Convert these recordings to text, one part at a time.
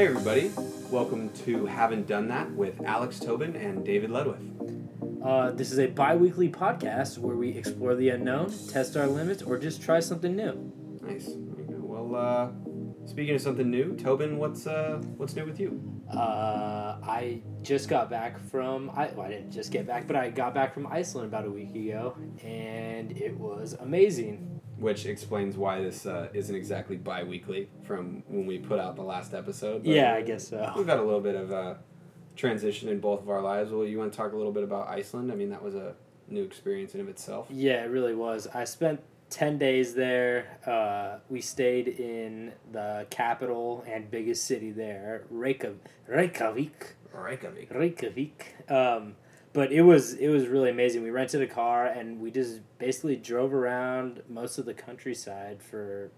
Hey, everybody. Welcome to Haven't Done That with Alex Tobin and David Ledwith. Uh, this is a bi weekly podcast where we explore the unknown, test our limits, or just try something new. Nice. There you go. Well, uh, speaking of something new, Tobin, what's uh, what's new with you? Uh, I just got back from, I, well, I didn't just get back, but I got back from Iceland about a week ago, and it was amazing. Which explains why this uh, isn't exactly bi weekly from when we put out the last episode. but Yeah, I guess so. We've got a little bit of a transition in both of our lives. Well, you want to talk a little bit about Iceland? I mean, that was a new experience in of itself. Yeah, it really was. I spent 10 days there. Uh, we stayed in the capital and biggest city there, Reykjav- Reykjavik. Reykjavik. Reykjavik. Um, but it was it was really amazing. We rented a car and we just basically drove around most of the countryside for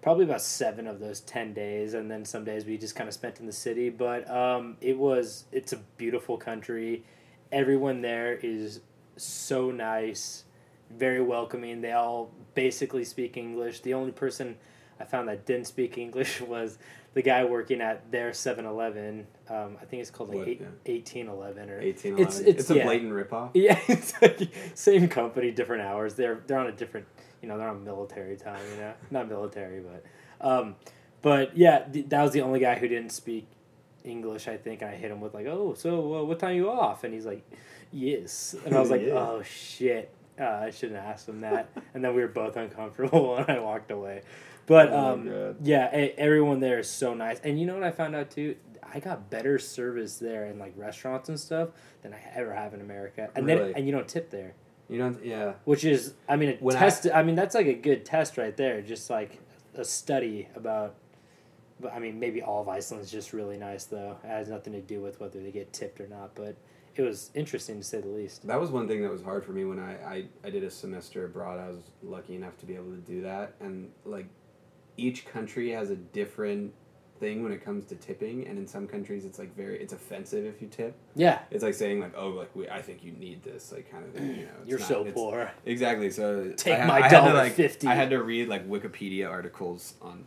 probably about seven of those ten days, and then some days we just kind of spent in the city. But um, it was it's a beautiful country. Everyone there is so nice, very welcoming. They all basically speak English. The only person I found that didn't speak English was the guy working at their 7-Eleven. Um, I think it's called like eight, yeah. 1811 or 1811. It's- It's, it's- a yeah. blatant ripoff. yeah, it's like same company, different hours. They're they're on a different, you know, they're on military time. You know, not military, but, um, but yeah, th- that was the only guy who didn't speak English. I think and I hit him with like, oh, so uh, what time you off? And he's like, yes. And I was like, Yeah. oh shit, uh, I shouldn't asked him that. and then we were both uncomfortable, and I walked away. But Oh, um, yeah, everyone there is so nice. And you know what I found out too? I got better service there in like restaurants and stuff than I ever have in America. And Really? then and you don't tip there, You don't, yeah. which is I mean a When test. I, mean that's like a good test right there. Just like a study about. But I mean, maybe all of Iceland's just really nice though. It has nothing to do with whether they get tipped or not. But it was interesting to say the least. That was one thing that was hard for me when I, I, I did a semester abroad. I was lucky enough to be able to do that. And, like, each country has a different thing when it comes to tipping. And in some countries, it's, like, very, it's offensive if you tip. Yeah, It's like saying, like, oh, like, we, I think you need this, like, kind of thing, you know. it's you're not- so poor. Exactly. So Take I my I had to, dollar like, 50. I had to read, like, Wikipedia articles on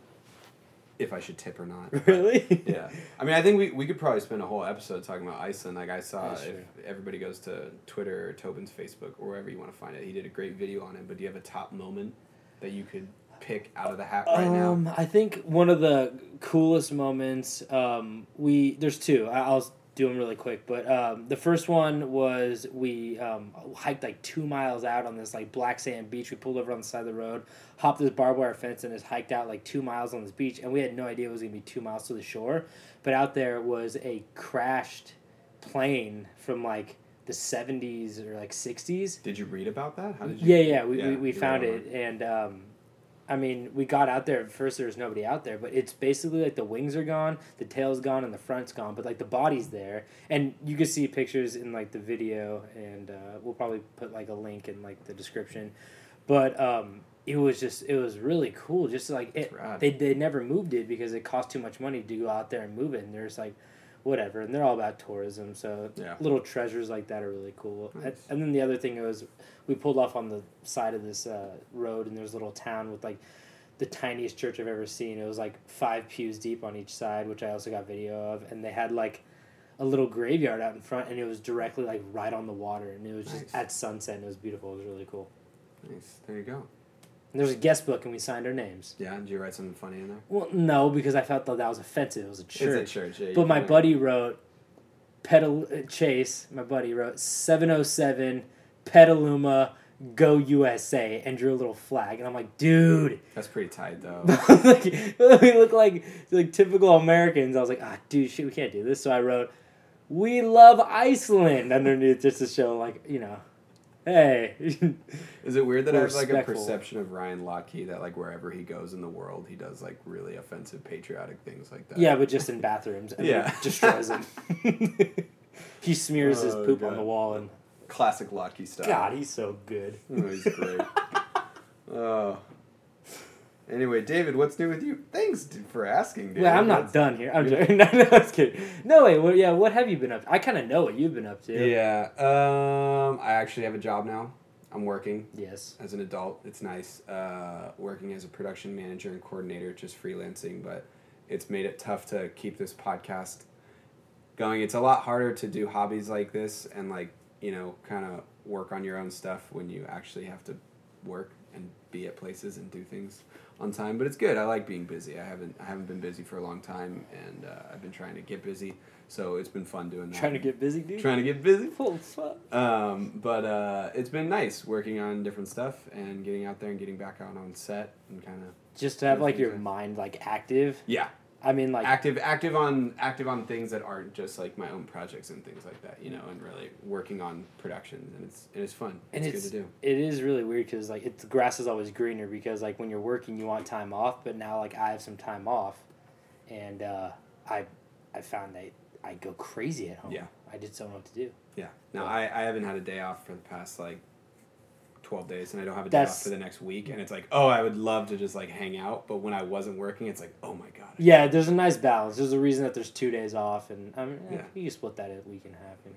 if I should tip or not. Really? yeah. I mean, I think we, we could probably spend a whole episode talking about Iceland. Like I saw, That's if true. everybody goes to Twitter or Tobin's Facebook or wherever you want to find it, he did a great video on it. But do you have a top moment that you could pick out of the hat right now? Um, I think one of the coolest moments. Um, we there's two. I, I'll do them really quick. But um, the first one was we um, hiked like two miles out on this like black sand beach. We pulled over on the side of the road, hopped this barbed wire fence, and just hiked out like two miles on this beach. And we had no idea it was gonna be two miles to the shore. But out there was a crashed plane from like the 70s or like 60s Did you read about that? How did you? yeah, yeah, we, Yeah, we, we found it, and um, I mean, we got out there. At first, there was nobody out there, but it's basically like the wings are gone, the tail's gone, and the front's gone, but like the body's there, and you can see pictures in like the video, and uh, we'll probably put like a link in like the description, but um, it was just it was really cool, just like it, they they never moved it because it cost too much money to go out there and move it, and there's like. Whatever, and they're all about tourism, so Yeah. little treasures like that are really cool. Nice. And, and then the other thing was we pulled off on the side of this uh, road and there's a little town with like the tiniest church I've ever seen. It was like five pews deep on each side, which I also got video of, and they had like a little graveyard out in front, and it was directly like right on the water, and it was just Nice. at sunset, and it was beautiful. It was really cool. Nice. There you go. And there's a guest book, and we signed our names. Yeah. Did you write something funny in there? Well, no, because I felt that that was offensive. It was a church. It's a church. Yeah, But my can- buddy wrote, Petal uh, Chase, my buddy wrote 707 Petaluma Go USA and drew a little flag. And I'm like, dude, That's pretty tight though. like, we look like like typical Americans. I was like, ah, dude, shit, we can't do this. So I wrote, we love Iceland underneath just to show, like, you know, hey. Is it weird that I have like a perception of Ryan Lochte that like wherever he goes in the world, he does like really offensive patriotic things like that? yeah, but just in bathrooms. And Yeah. destroys them. he smears his Oh, poop God. on the wall and Classic Lochte stuff. God, he's so good. Oh, he's great. oh. Anyway, David, what's new with you? Thanks for asking, dude. Well, I'm not That's- done here. I'm joking. No, no, I was kidding. No, wait. Well, yeah, what have you been up to? I kind of know what you've been up to. Yeah. Um, I actually have a job now. I'm working Yes. as an adult. It's nice. Uh, working as a production manager and coordinator, just freelancing, but it's made it tough to keep this podcast going. It's a lot harder to do hobbies like this and like you know kind of work on your own stuff when you actually have to work and be at places and do things on time. But it's good. I like being busy. I haven't I haven't been busy for a long time, and uh, I've been trying to get busy. So it's been fun doing that. Trying to get busy, dude. trying to get busy. Full fuck. Um, but uh, it's been nice working on different stuff and getting out there and getting back out on set and kind of Just to have like your mind like active. yeah I mean, like active active on active on things that aren't just like my own projects and things like that you know and really working on productions and it's it is fun and it's, it's good to do it is really weird because like it's the grass is always greener because like when you're working you want time off, but now like I have some time off, and uh, I I found that I go crazy at home. Yeah. I just don't know what to do. yeah no. I, I haven't had a day off for the past like 12 days and i don't have a day That's- off for the next week and it's like oh i would love to just like hang out but when i wasn't working it's like oh my god Yeah, there's a nice balance. There's a reason that there's two days off, and I mean, eh, Yeah. you can split that a week and a half. You know,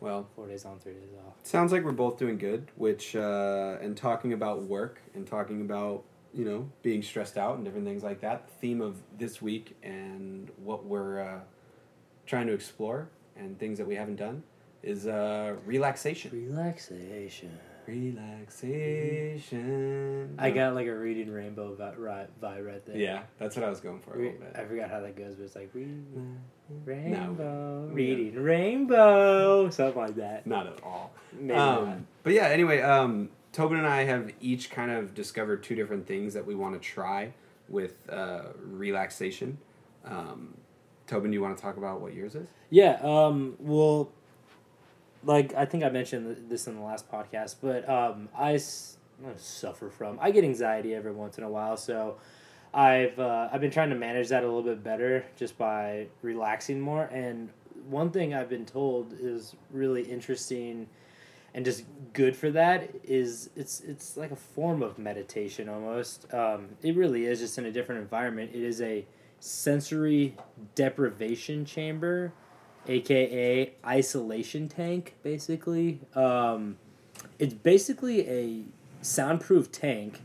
well four days on, three days off. Sounds like we're both doing good, which, uh, and talking about work and talking about, you know, being stressed out and different things like that. The theme of this week and what we're uh, trying to explore and things that we haven't done is uh, relaxation. Relaxation. Relaxation. I got like a reading rainbow vi- ri- vibe right there. Yeah, that's what I was going for a Re- little bit. I forgot how that goes, but it's like reading No, rainbow, Yeah. reading rainbow, something like that. not at all. Maybe not. Um, but yeah, anyway, um, Tobin and I have each kind of discovered two different things that we want to try with uh, relaxation. Um, Tobin, do you want to talk about what yours is? Yeah. Um. Well, like I think I mentioned this in the last podcast, but um, I, suffer from I get anxiety every once in a while, so I've uh, I've been trying to manage that a little bit better just by relaxing more. And one thing I've been told is really interesting and just good for that is it's it's like a form of meditation almost. Um, it really is just in a different environment. It is a sensory deprivation chamber, aka isolation tank, basically. Um, it's basically a soundproof tank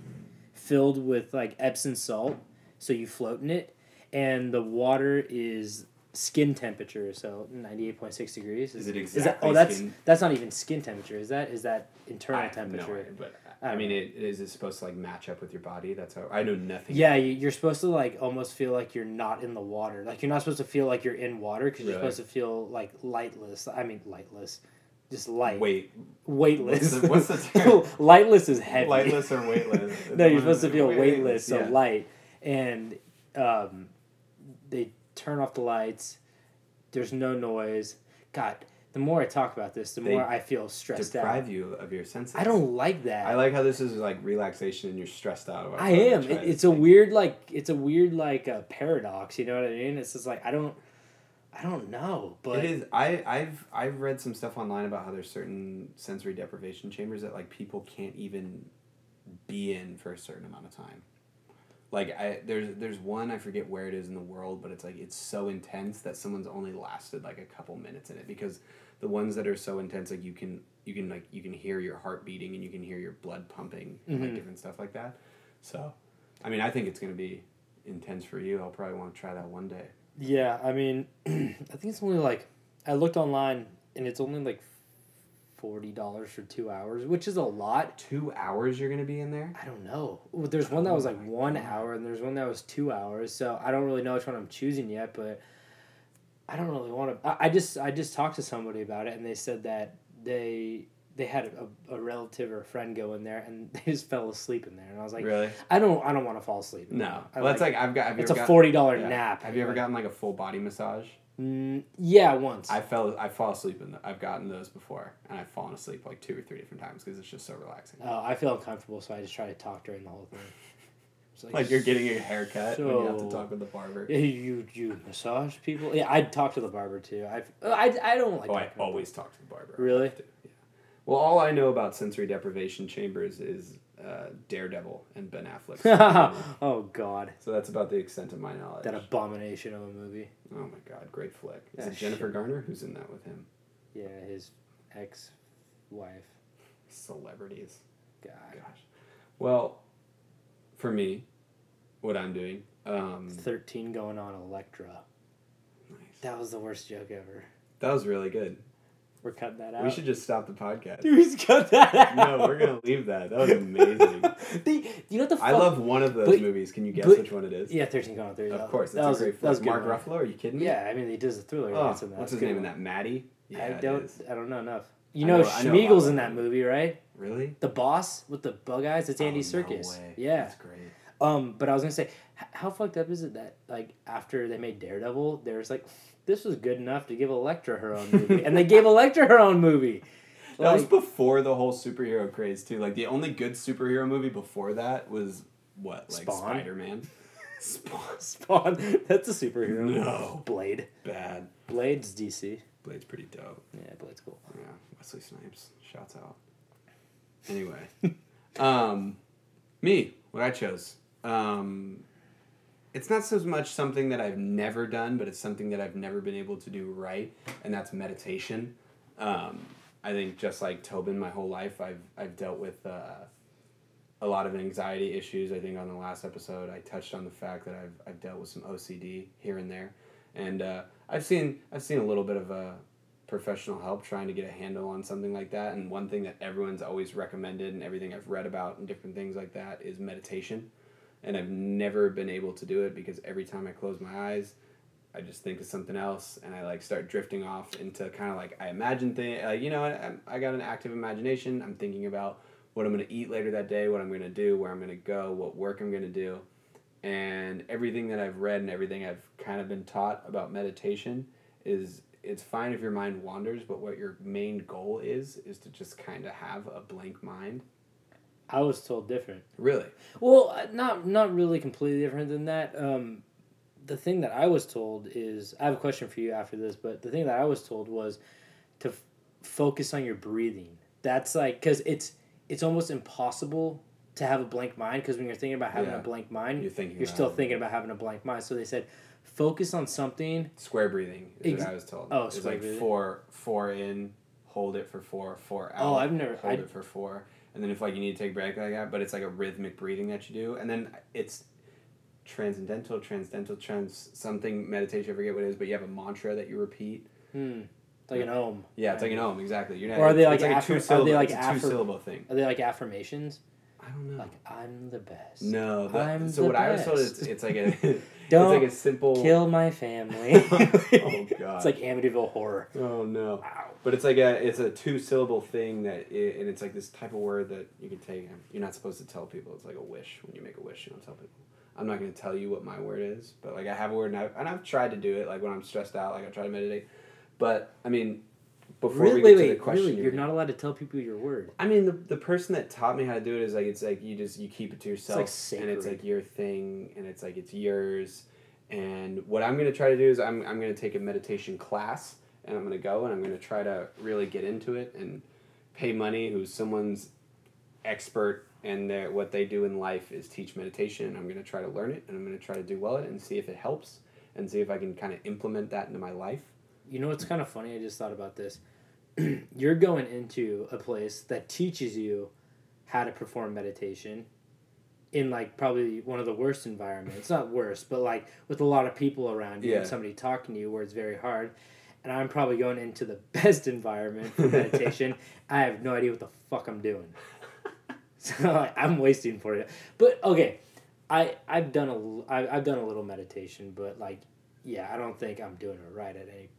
filled with like Epsom salt, so you float in it, and the water is skin temperature, so ninety eight point six degrees. Is it that, exactly oh, that's skin- that's not even skin temperature. Is that is that internal no temperature? idea, but I mean, it, is it supposed to like match up with your body? That's how I know nothing. Yeah, you- you're supposed to like almost feel like you're not in the water. Like you're not supposed to feel like you're in water because you're Really? supposed to feel like lightless. I mean, lightless, just light. Wait, weightless. What's the- what's the term? lightless is heavy. lightless or weightless? no, you're supposed to feel weightless, so yeah. light. And um, they turn off the lights. There's no noise. God, the more I talk about this, the They more I feel stressed Deprive out. Deprive you of your senses. I don't like that. I like how this is like relaxation and you're stressed out about. It. I am. It, it's a weird like it's a weird like uh, paradox. You know what I mean? It's just like I don't, I don't know, but it is. I I've I've read some stuff online about how there's certain sensory deprivation chambers that like people can't even be in for a certain amount of time. Like I there's there's one I forget where it is in the world, but it's like it's so intense that someone's only lasted like a couple minutes in it because the ones that are so intense like you can you can like you can hear your heart beating and you can hear your blood pumping and like mm-hmm. different stuff like that. So, I mean, I think it's gonna be intense for you. I'll probably want to try that one day. yeah. I mean, I think it's only like I looked online and it's only like forty dollars for two hours, which is a lot. Two hours you're gonna be in there. I don't know. Well, There's one that was Oh like my one hour, and there's one that was two hours. So I don't really know which one I'm choosing yet, but I don't really want to. I, I just I just talked to somebody about it, and they said that they they had a, a relative or a friend go in there, and they just fell asleep in there, and I was like, really? I don't I don't want to fall asleep. No. Well, that's like I've got. It's a forty dollar yeah. nap. Have you ever Like, gotten like a full body massage? Mm, yeah, once. I fell. I fall asleep in. The, I've gotten those before, and I've fallen asleep like two or three different times because it's just so relaxing. Oh, I feel uncomfortable, so I just try to talk during the whole thing. It's like you're getting a haircut when you have to So- talk with the barber. Yeah, you you massage people? Yeah, I'd talk to the barber too. I've, I I don't like. oh, I always talk to the barber. Really? yeah. Well, all I know about sensory deprivation chambers is uh, Daredevil and Ben Affleck. oh God, so that's about the extent of my knowledge. that abomination of a movie. oh my god, great flick! Is Ah, it Jennifer shit. Garner who's in that with him? Yeah, his ex-wife. Celebrities. God. Gosh. Well, for me, what I'm doing, Um, Thirteen going on Elektra. nice. That was the worst joke ever. That was really good. We're cutting that out. We should just stop the podcast. Dude, should cut that out. no, we're gonna leave that. That was amazing. the, you know what the fuck? I love one of those But- movies. Can you guess but- which one it is? Yeah, thirteen going on thirty. Of course, that that's was a great that was Mark one. Ruffalo, are you kidding me? Yeah, I mean he does a thriller Oh, that. what's his name in that? Maddie? Yeah, I don't. I don't know enough. You know, know- I know a lot Sméagol's in that movie, right? Really? The boss with the bug eyes. It's Andy Oh, no Serkis. way. Yeah. That's great. Um, but I was gonna say, how fucked up is it that like after they made Daredevil, there's like, this was good enough to give Elektra her own movie, and they gave Elektra her own movie. That was before the whole superhero craze too. Like the only good superhero movie before that was what? Like Spider Man. Spawn. Spawn. That's a superhero. No. Blade. Bad. Blade's DC. Blade's pretty dope. Yeah, Blade's cool. Yeah. Wesley Snipes. Shouts out. Anyway. um me, what I chose. Um it's not so much something that I've never done, but it's something that I've never been able to do right, and that's meditation. Um, I think just like Tobin, my whole life, I've I've dealt with uh, a lot of anxiety issues. I think on the last episode, I touched on the fact that I've I've dealt with some OCD here and there, and uh, I've seen I've seen a little bit of a professional help trying to get a handle on something like that. And one thing that everyone's always recommended, and everything I've read about and different things like that, is meditation. And I've never been able to do it because every time I close my eyes, I just think of something else, and I like start drifting off into kind of like I imagine things. Uh, you know, I, I got an active imagination. I'm thinking about what I'm going to eat later that day, what I'm going to do, where I'm going to go, what work I'm going to do, and everything that I've read and everything I've kind of been taught about meditation is it's fine if your mind wanders, but what your main goal is is to just kind of have a blank mind. I was told different. Really? Well, uh, not not really completely different than that. Um, the thing that I was told is I have a question for you after this, but the thing that I was told was to f- focus on your breathing. That's like because it's it's almost impossible to have a blank mind because when you're thinking about having Yeah. a blank mind, You're thinking you're still thinking about having a blank mind. So they said focus on something. Square breathing is Ex- what I was told. oh, it's square like breathing. four four in, hold it for four, four out. Oh, I've never- hold I- it for four, and then if like you need to take a break like that, but it's like a rhythmic breathing that you do, and then it's transcendental, transcendental, trans something meditation. I forget what it is, but you have a mantra that you repeat. Hmm, like an ohm. Yeah, it's like an ohm exactly. You're not, Or are they it's like a affir- are they like it's a affir- two syllable thing? Are they like affirmations? I don't know. Like I'm the best. no, the- I'm so what I was told is it's like a it's Don't like a simple kill my family. Oh, God. It's like Amityville horror. Oh no. Wow. But it's like a it's a two syllable thing that i and it's like this type of word that you can take. You're not supposed to tell people. It's like a wish. When you make a wish, you don't tell people. I'm not going to tell you what my word is, but like I have a word and I've, and I've tried to do it. Like when I'm stressed out, like I try to meditate. But I mean, before Really? we Wait, get to the question, really? you You're not allowed to tell people your word. I mean, the, the person that taught me how to do it is like it's like you just you keep it to yourself, like and it's like your thing, and it's like it's yours. And what I'm gonna try to do is I'm I'm gonna take a meditation class, and I'm gonna go and I'm gonna try to really get into it and pay money. Who's someone's expert and their what they do in life is teach meditation. I'm gonna try to learn it, and I'm gonna try to do well at it and see if it helps, and see if I can kind of implement that into my life. You know what's kind of funny? I just thought about this. You're going into a place that teaches you how to perform meditation in like probably one of the worst environments. Not worst, but like with a lot of people around you Yeah. and somebody talking to you where it's very hard. And I'm probably going into the best environment for meditation. I have no idea what the fuck I'm doing. So like, I'm wasting for it. But okay, I I've done a I, I've done a little meditation, but like yeah, I don't think I'm doing it right at any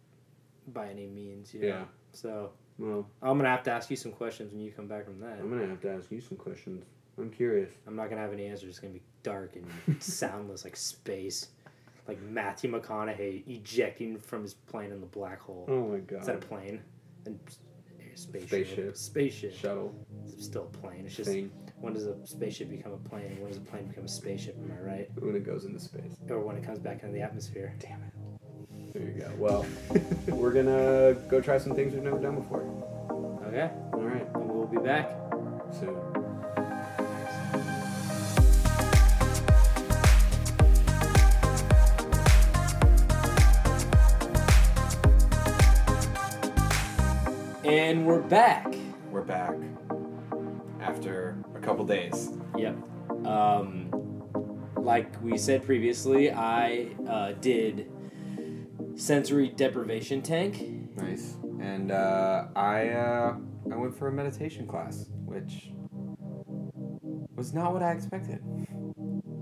by any means. You know? Yeah. So Well, I'm gonna have to ask you some questions when you come back from that. I'm gonna have to ask you some questions. I'm curious. I'm not gonna have any answers. It's gonna be dark and soundless like space, like Matthew McConaughey ejecting from his plane in the black hole. Oh my god. Is that a plane? And spaceship. Spaceship. Spaceship. shuttle It's still a plane. It's just thing when does a spaceship become a plane? When does a plane become a spaceship? Am I right? when it goes into space. Or when it comes back into the atmosphere? Damn it. There you go. Well, we're gonna go try some things we've never done before. Okay. All right. And we'll be back. And we're back. We're back after a couple days. Yep. Um, like we said previously, I uh, did sensory deprivation tank. Nice. And uh, I uh, I went for a meditation class, which was not what I expected.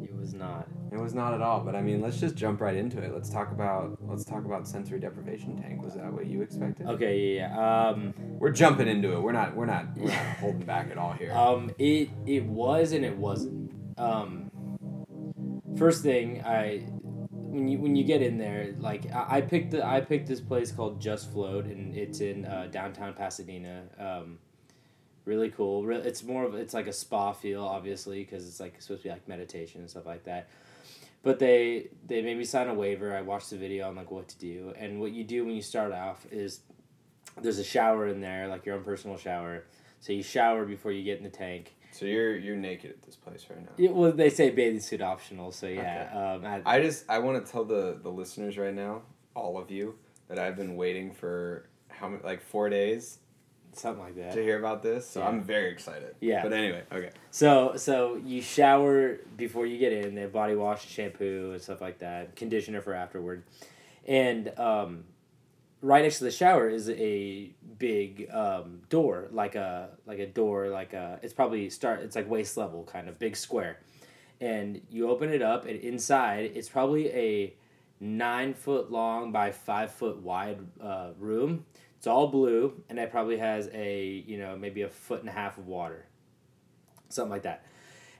It was not. It was not at all. But I mean, let's just jump right into it. Let's talk about let's talk about sensory deprivation tank. Was that what you expected? Okay, yeah, yeah. Um, We're jumping into it. We're not we're not we're not holding back at all here. Um, it it was and it wasn't. Um, first thing I when you when you get in there, like I, I picked the I picked this place called Just Float, and it's in uh, downtown Pasadena. Um, really cool. Re- It's more of it's like a spa feel, obviously, because it's like supposed to be like meditation and stuff like that. But they they made me sign a waiver. I watched the video on like what to do, and what you do when you start off is there's a shower in there, like your own personal shower. So you shower before you get in the tank. so you're you're naked at this place right now. Yeah, well, they say bathing suit optional, so yeah. Um, I, I just I want to tell the the listeners right now, all of you, that I've been waiting for how many like four days something like that. to hear about this. So Yeah. I'm very excited. Yeah. But anyway, okay. So so you shower before you get in. They have body wash, shampoo, and stuff like that. Conditioner for afterward, and um, right next to the shower is a big um, door, like a like a door, like a it's probably start. It's like waist level, kind of big square, and you open it up, and inside it's probably a nine foot long by five foot wide uh, room. It's all blue, and it probably has a you know maybe a foot and a half of water something like that.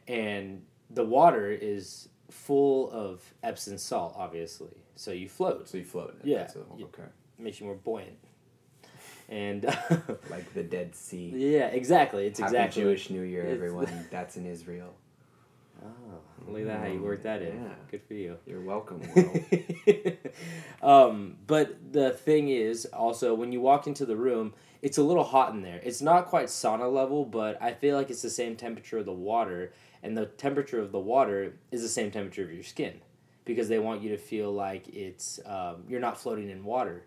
And the water is full of Epsom salt, obviously. So you float. So you float. Yeah. A- okay. makes you more buoyant. And Like the Dead Sea. yeah, exactly. It's Happy exactly. Jewish New Year, everyone. That's in Israel. Oh, look at that! How you worked that in. Yeah. Good for you. You're welcome, um, but the thing is, also when you walk into the room, it's a little hot in there. It's not quite sauna level, but I feel like it's the same temperature of the water, and the temperature of the water is the same temperature of your skin, because they want you to feel like it's um, you're not floating in water,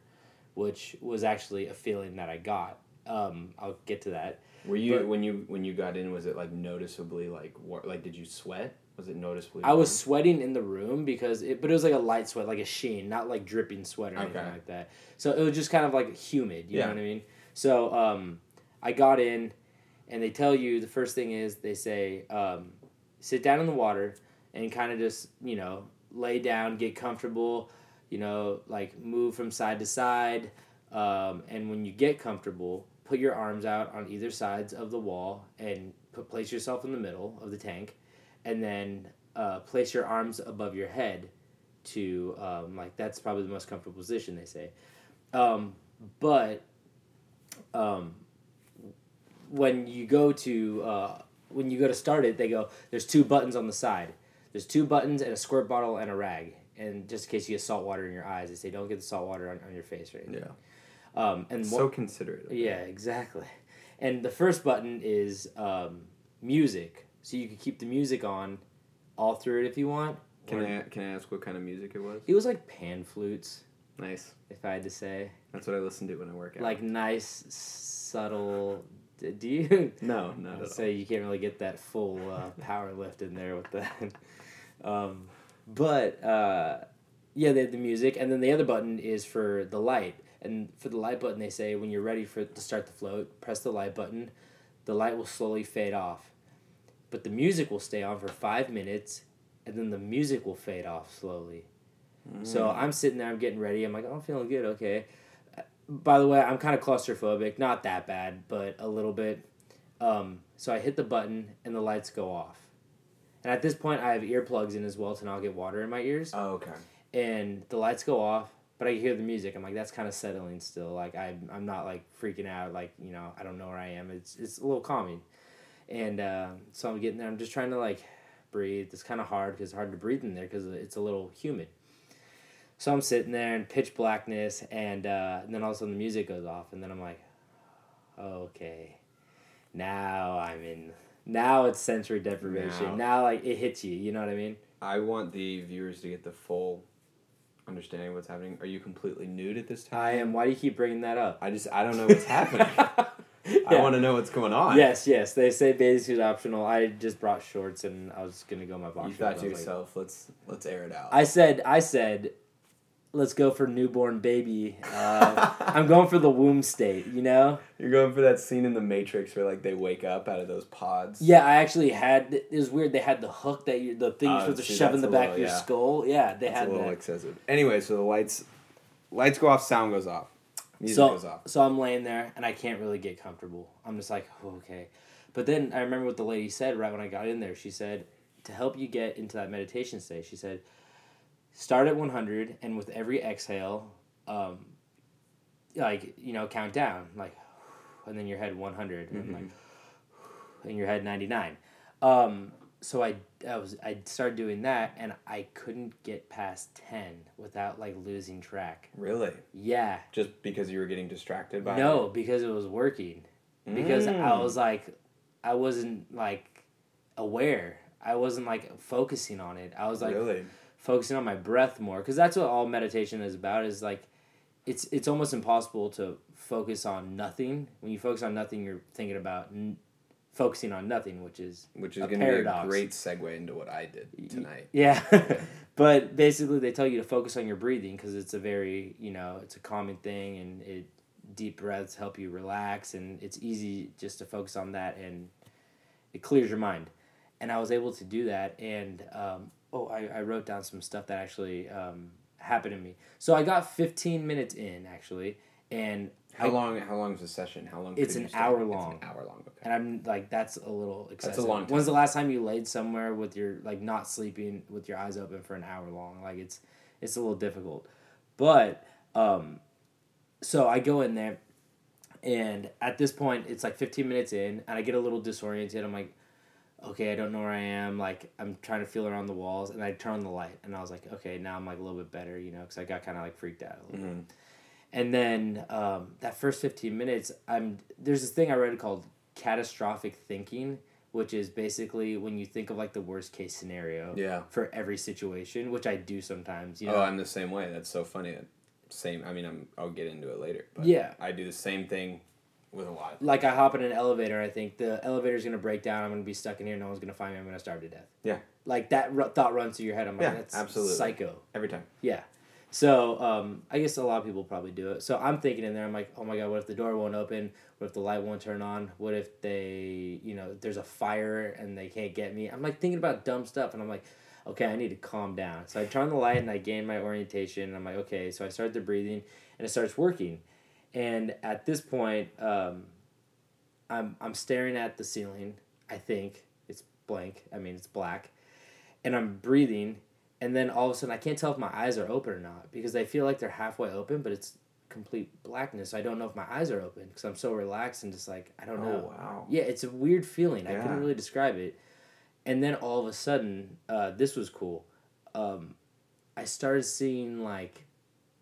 which was actually a feeling that I got. Um, I'll get to that. Were you But- when you when you got in? Was it like noticeably like war- like did you sweat? Was it noticeably? I was sweating in the room because it, but it was like a light sweat, like a sheen, not like dripping sweat or anything Okay. like that. So it was just kind of like humid. You Yeah. know what I mean? So um, I got in, and they tell you the first thing is they say um, sit down in the water and kind of just you know lay down, get comfortable, you know like move from side to side, um, and when you get comfortable, put your arms out on either sides of the wall and put place yourself in the middle of the tank and then uh, place your arms above your head to um, like that's probably the most comfortable position they say. Um, but um, when you go to uh, when you go to start it they go there's two buttons on the side. There's two buttons and a squirt bottle and a rag and just in case you get salt water in your eyes they say don't get the salt water on, on your face right Yeah. Um, and So one- considerate. yeah, exactly. And the first button is um, music, so you can keep the music on all through it if you want. Can Or- I can I ask what kind of music it was? It was like pan flutes, Nice. if I had to say, That's what I listen to when I work out. like nice, subtle. Do you? no, no. So you can't really get that full uh, power lift in there with that. um, but uh, yeah, they have the music, and then the other button is for the light. And for the light button, they say when you're ready for to start the float, press the light button. The light will slowly fade off, but the music will stay on for five minutes, and then the music will fade off slowly. So Mm. I'm sitting there, I'm getting ready. I'm like, oh, I'm feeling good. Okay. By the way, I'm kind of claustrophobic. Not that bad, but a little bit. Um, so I hit the button, and the lights go off. And at this point, I have earplugs in as well to not get water in my ears. Oh, okay. And the lights go off, but I hear the music. I'm like, that's kind of settling still. Like I'm, I'm not like freaking out. Like you know, I don't know where I am. It's it's a little calming. And uh, so I'm getting there. I'm just trying to like breathe. It's kind of hard because it's hard to breathe in there because it's a little humid. So I'm sitting there in pitch blackness, and, uh, and then all of a sudden the music goes off, and then I'm like, okay, now I'm in. Now it's sensory deprivation. Now- Now, like it hits you. You know what I mean? I want the viewers to get the full understanding what's happening. Are you completely nude at this time? I am. Why do you keep bringing that up? I just I don't know what's happening. I want to know what's going on. Yes, yes. They say bathing suit optional. I just brought shorts and I was gonna go my boxer. You thought to was like- yourself, let's let's air it out. I said, I said, let's go for newborn baby. Uh, I'm going for the womb state. You know. You're going for that scene in the Matrix where like they wake up out of those pods. Yeah, I actually had. It was weird. They had the hook that you, the thing you're Oh, supposed to shove in the that's back of your yeah. skull. Yeah, they It's a little that. excessive. Anyway, so the lights lights go off, sound goes off. Music so, goes off. so I'm laying there and I can't really get comfortable. I'm just like, oh, okay. But then I remember what the lady said right when I got in there. She said, to help you get into that meditation state, she said, start at 100 and with every exhale, um, like, you know, count down. Like, and then your head 100 and like, and your head 99. Um, so I, I was I started doing that and I couldn't get past 10 without like losing track. Really? Yeah. Just because you were getting distracted by No, because it was working. Because I Mm. was like, I wasn't like aware. I wasn't like focusing on it. I was like really? Focusing on my breath more because that's what all meditation is about. Is like, it's it's almost impossible to focus on nothing. When you focus on nothing, you're thinking about n- focusing on nothing, which is Which is A going to be a great segue into what I did tonight. yeah. but basically, they tell you to focus on your breathing because it's a very, you know, it's a calming thing and it deep breaths help you relax and it's easy just to focus on that and it clears your mind. And I was able to do that. And um, oh, I, I wrote down some stuff that actually um, happened to me. So I got 15 minutes in actually, and How I, long? How long is the session? How long? It's an hour It's long. an hour long. Okay. and I'm like, that's a little excessive. long When's the last time you laid somewhere with your like not sleeping with your eyes open for an hour long? Like it's it's a little difficult. But um, so I go in there, and at this point it's like 15 minutes in, and I get a little disoriented. I'm like, okay, I don't know where I am. Like I'm trying to feel around the walls, and I turn on the light, and I was like, okay, now I'm like a little bit better, you know, because I got kind of like freaked out a little bit. And then um, that first 15 minutes, I'm there's this thing I read called catastrophic thinking, which is basically when you think of like the worst case scenario Yeah. for every situation, which I do sometimes. You know, Oh, I'm the same way. That's so funny. Same. I mean, I'm. I'll get into it later. But Yeah. I do the same thing with a lot. like I hop in an elevator, I think the elevator's gonna break down. I'm gonna be stuck in here. No one's gonna find me. I'm gonna starve to death. Yeah. Like that r- thought runs through your head. I'm like, Yeah, that's absolutely. psycho. Every time. Yeah. So um, I guess a lot of people probably do it. So I'm thinking in there, I'm like, oh my god, what if the door won't open? What if the light won't turn on? What if they, you know, there's a fire and they can't get me? I'm like thinking about dumb stuff, and I'm like, okay, I need to calm down. So I turn the light and I gain my orientation. And I'm like, okay. So I start the breathing, and it starts working. And at this point, um, I'm I'm staring at the ceiling. I think it's blank. I mean, it's black, and I'm breathing and then all of a sudden I can't tell if my eyes are open or not because they feel like they're halfway open, but it's complete blackness. So I don't know if my eyes are open because I'm so relaxed and just like I don't know. Oh wow. Yeah, it's a weird feeling. I couldn't really describe it. And then all of a sudden, uh, this was cool. Um, I started seeing like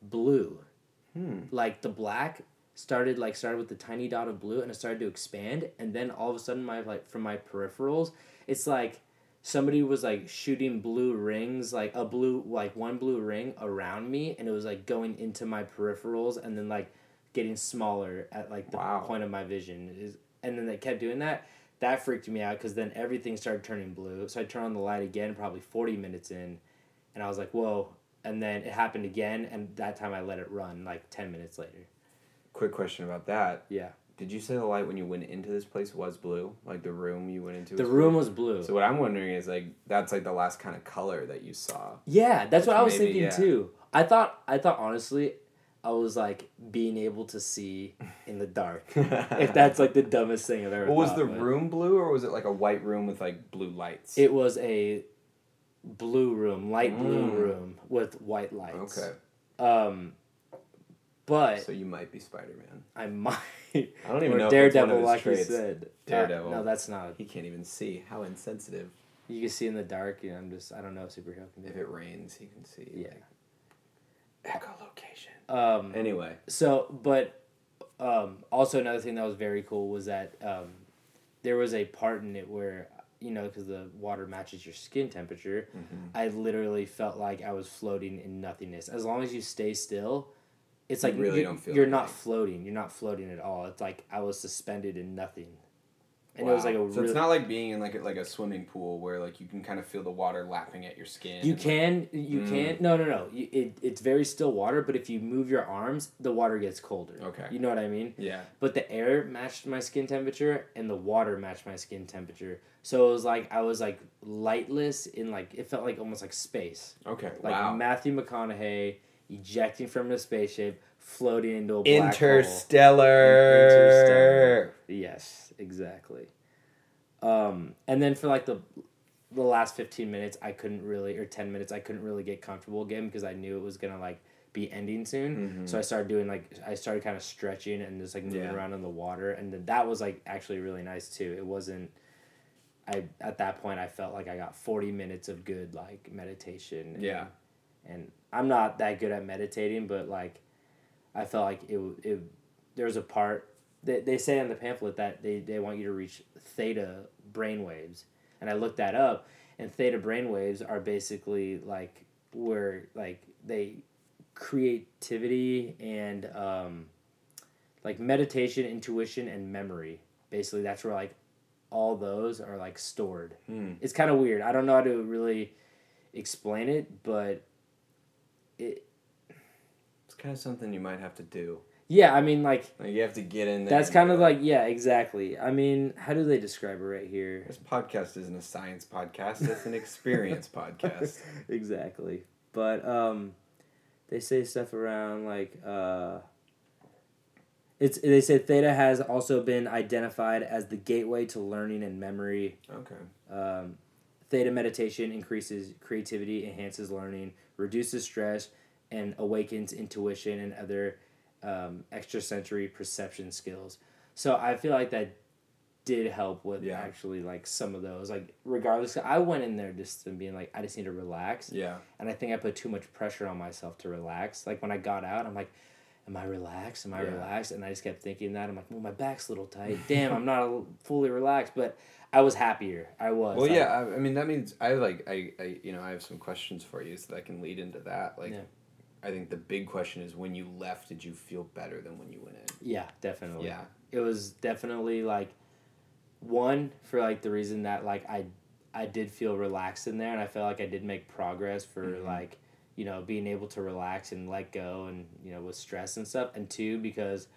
blue, Hmm. like the black started like started with the tiny dot of blue and it started to expand and then all of a sudden my like from my peripherals it's like somebody was like shooting blue rings like a blue like one blue ring around me and it was like going into my peripherals and then like getting smaller at like the Wow. point of my vision is and then they kept doing that that freaked me out because then everything started turning blue so i turned on the light again probably 40 minutes in and i was like whoa and then it happened again and that time i let it run like 10 minutes later Quick question about that. yeah Did you say the light when you went into this place was blue? Like the room you went into? the was room blue? was blue So what I'm wondering is like that's like the last kind of color that you saw. Yeah, that's what I was Maybe, thinking yeah. too. I thought I thought honestly, I was like being able to see in the dark. if that's like the dumbest thing I've ever. Well, was the but room blue or was it like a white room with like blue lights? It was a blue room, light blue Mm. room with white lights. okay. Um, but So you might be Spider Man. I might. I don't even know if that's one Daredevil, like you traits. said. Uh, Daredevil. no, that's not. He can't even see. How insensitive. You can see in the dark. You know, I'm just. I don't know superhero can If it rains, he can see. Yeah. Like, echolocation. Um, Anyway. So, but um, also another thing that was very cool was that um, there was a part in it where you know because the water matches your skin temperature. Mm-hmm. I literally felt like I was floating in nothingness. As long as you stay still, it's You like really you, don't feel you're not floating. You're not floating at all. It's like I was suspended in nothing, and it was like a so really, it's not like being in like a, like a swimming pool where like you can kind of feel the water lapping at your skin. You and, like- can, you Mm. can. No, no, no. You, it, it's very still water, but if you move your arms, the water gets colder. Okay. You know what I mean? yeah. But the air matched my skin temperature, and the water matched my skin temperature. So it was like I was like lightless in like it felt like almost like space, Okay. like wow. Matthew McConaughey ejecting from a spaceship, floating into a black hole. Interstellar. Yes, exactly. Um, and then for like the the last fifteen minutes, I couldn't really, or ten minutes, I couldn't really get comfortable again because I knew it was gonna like be ending soon. Mhm. So I started doing like I started kind of stretching and just like moving Yeah. around in the water, and then that was like actually really nice too. It wasn't. I at that point I felt like I got forty minutes of good like meditation. and- Yeah. and I'm not that good at meditating, but like, I felt like it. it there was a part they, they say in the pamphlet that they, they want you to reach theta brainwaves, and I looked that up, and theta brainwaves are basically like where like they creativity and um, like meditation, intuition, and memory. Basically, that's where like all those are like stored. Hmm. It's kind of weird. I don't know how to really explain it, but it kind of something you might have to do. yeah, I mean like Like you have to get in there. that's kind of it. like yeah, exactly. I mean, how do they describe it right here? This podcast isn't a science podcast. It's an experience podcast. exactly. But um they say stuff around like uh it's they say theta has also been identified as the gateway to learning and memory Okay. Um, theta meditation increases creativity, enhances learning, reduces stress, and awakens intuition and other um, extrasensory perception skills. So I feel like that did help with Yeah. actually like some of those. Like regardless, I went in there just to being like I just need to relax, Yeah. and I think I put too much pressure on myself to relax. Like when I got out, I'm like. Am I relaxed? Am I Yeah. relaxed? And I just kept thinking that. I'm like, well, my back's a little tight. Damn, I'm not fully relaxed. But I was happier. I was. Well, yeah. I, I mean, that means I like I, I you know I have some questions for you so that I can lead into that. Like, Yeah. I think the big question is when you left, did you feel better than when you went in? Yeah, definitely. Yeah. It was definitely like one for like the reason that like I I did feel relaxed in there and I felt like I did make progress for Mhm. like you know being able to relax and let go and you know with stress and stuff and two because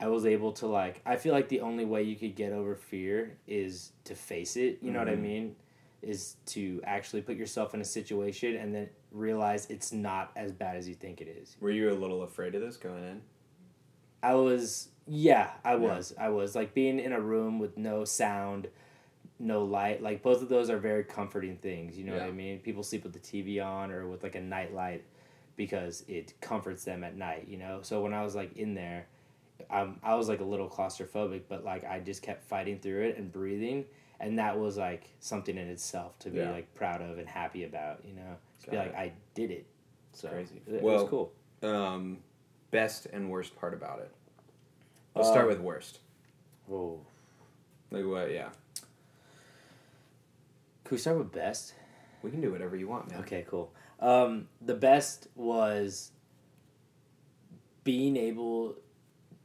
I was able to like I feel like the only way you could get over fear is to face it, you know what I Mhm. mean? Is to actually put yourself in a situation and then realize it's not as bad as you think it is. Were you a little afraid of this going in? I was yeah, I Yeah. was. I was like being in a room with no sound, no light. Like both of those are very comforting things, you know what I mean? People sleep with the TV on or with like a night light because it comforts them at night, you know? So when I was like in there, um, I was like a little claustrophobic, but like I just kept fighting through it and breathing and that was like something in itself to be Yeah. like proud of and happy about, you know? To be like it. I did it. So crazy. It, Well, was cool. Um, best and worst part about it. Let's start Um, with worst. Oh. Like what? Yeah, Can we start with best? we can do whatever you want, man. Okay, cool. Um, the best was being able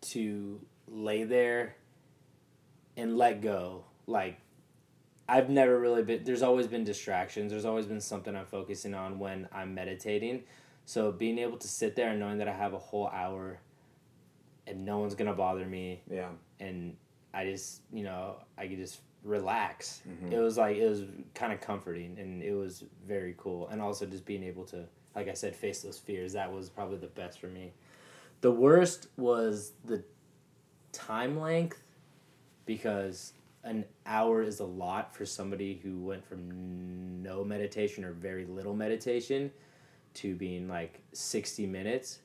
to lay there and let go. Like, I've never really been, there's always been distractions. There's always been something I'm focusing on when I'm meditating. So, being able to sit there and knowing that I have a whole hour and no one's going to bother me Yeah. and I just, you know, I could just relax. Mhm. It was like it was kind of comforting and it was very cool. And also just being able to, like I said, face those fears. That was probably the best for me. The worst was the time length because an hour is a lot for somebody who went from no meditation or very little meditation to being like 60 minutes.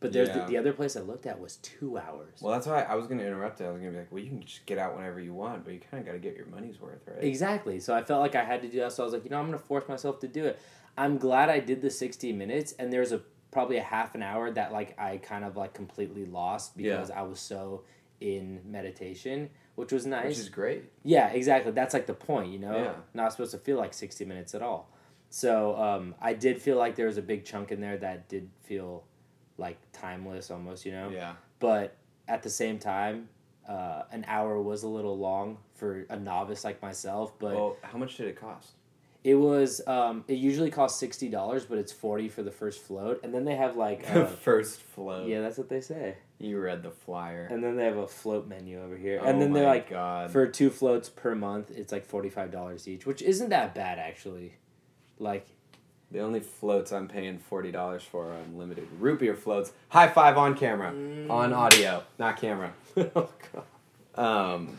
But there's Yeah. the, the other place I looked at was two hours. Well, that's why I was gonna interrupt it. I was gonna be like, well, you can just get out whenever you want, but you kind of got to get your money's worth, right? Exactly. So I felt like I had to do that. So I was like, you know, I'm going to force myself to do it. I'm glad I did the 60 minutes. And there's a probably a half an hour that like I kind of like completely lost Yeah. because I was so in meditation, which was nice. Which is great. yeah, exactly. That's like the point, you know. Yeah. Not supposed to feel like 60 minutes at all. So um, I did feel like there was a big chunk in there that did feel like timeless almost, you know. Yeah. But at the same time, uh, an hour was a little long for a novice like myself. But Well, how much did it cost? It was um, it usually costs sixty dollars, but it's forty for the first float, and then they have like uh, First float. yeah, that's what they say. You read the flyer. And then they have a float menu over here, Oh and then they're like God. for two floats per month, it's like forty five dollars each, which isn't that bad actually. Like The only floats I'm paying forty dollars for are unlimited root floats. High five on camera, Mm. on audio, not camera. oh god. Um,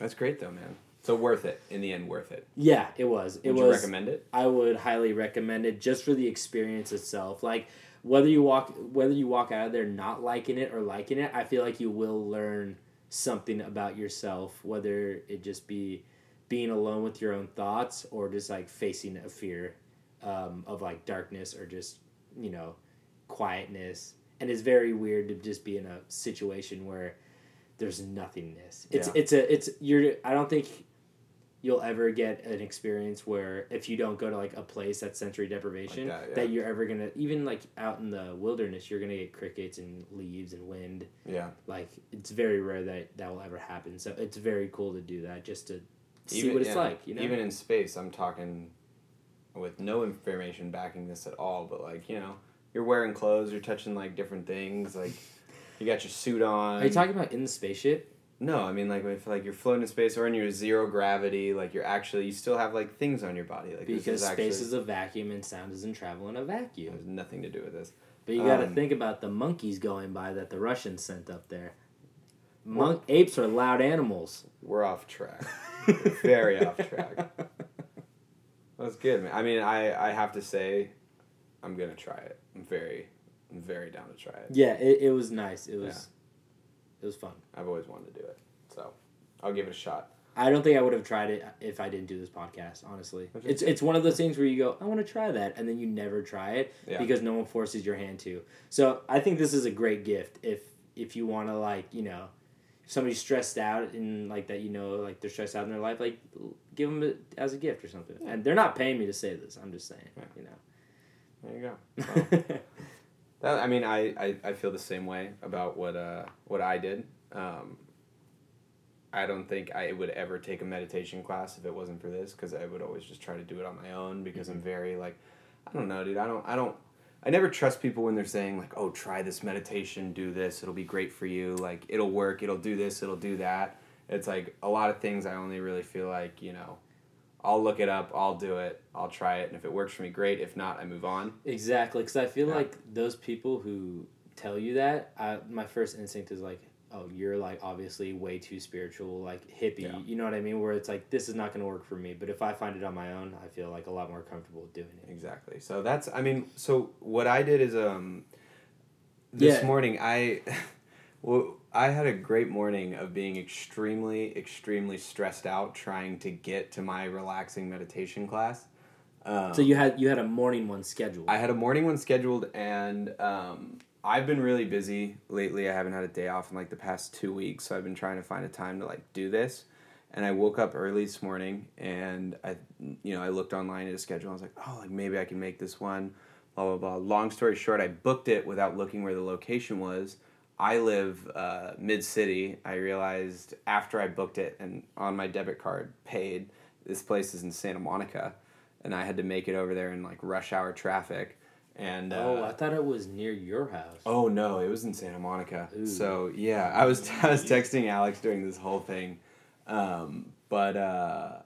that's great though, man. So worth it in the end, worth it. Yeah, it was. It Would was. recommend it? I would highly recommend it just for the experience itself. Like whether you walk whether you walk out of there not liking it or liking it, I feel like you will learn something about yourself, whether it just be being alone with your own thoughts or just like facing a fear um, of like darkness or just you know quietness. And it's very weird to just be in a situation where there's nothingness. It's Yeah. it's a it's you're I don't think you'll ever get an experience where if you don't go to like a place that's sensory deprivation Like that, that, you're ever gonna even like out in the wilderness you're gonna get crickets and leaves and wind. Yeah. like it's very rare that that will ever happen. So it's very cool to do that just to see Even- what it's yeah, like you know? Even in space, I'm talking with no information backing this at all, but like, you know, you're wearing clothes, you're touching like different things, like you got your suit on. are you talking about in the spaceship No, I mean like if like you're floating in space or in your zero gravity, like you're actually you still have like things on your body. Like because is space actually, is a vacuum and sound doesn't travel in a vacuum There's nothing to do with this. but you got to Um, think about the monkeys going by that the russians sent up there Monk, apes are loud animals We're off track. We're very off track. That's good, man. I mean, I I have to say, I'm gonna try it. I'm very, I'm very down to try it. yeah it, it was nice it was it was fun I've always wanted to do it, so I'll give it a shot. I don't think I would have tried it if I didn't do this podcast. Honestly, it's it's one of those things where you go, I want to try that, and then you never try it Yeah. because no one forces your hand to. So I think this is a great gift if if you want to like you know, if somebody's stressed out and like that you know like they're stressed out in their life, like give them it as a gift or something. And they're not paying me to say this. I'm just saying, Yeah. you know. There you go. Well, that, I mean, I, I, I feel the same way about what uh what I did. Um, I don't think I would ever take a meditation class if it wasn't for this because I would always just try to do it on my own because I'm very like I don't know, dude. I don't I don't I never trust people when they're saying like, "Oh, try this meditation, do this. It'll be great for you. Like it'll work. It'll do this. It'll do that." It's like a lot of things I only really feel like, you know, I'll look it up, I'll do it, I'll try it, and if it works for me, great. If not, I move on. Exactly, because I feel Yeah. like those people who tell you that, I, my first instinct is like, oh, you're like obviously way too spiritual, like hippie. Yeah. You know what I mean? Where it's like, this is not going to work for me. But if I find it on my own, I feel like a lot more comfortable doing it. Exactly. So that's I mean, so what I did is um this Yeah. morning I well I had a great morning of being extremely extremely stressed out trying to get to my relaxing meditation class. Um, So you had you had a morning one scheduled. I had a morning one scheduled, and um, I've been really busy lately. I haven't had a day off in like the past two weeks, so I've been trying to find a time to like do this. And I woke up early this morning, and I, you know, I looked online at a schedule. I was like, oh, like maybe I can make this one. Blah blah blah. Long story short, I booked it without looking where the location was. I live uh, mid city. I realized after I booked it and on my debit card paid, this place is in Santa Monica, and I had to make it over there in like rush hour traffic. And oh, uh, I thought it was near your house. Oh no, it was in Santa Monica. Ooh. So yeah, I was I was texting Alex during this whole thing, um, but uh,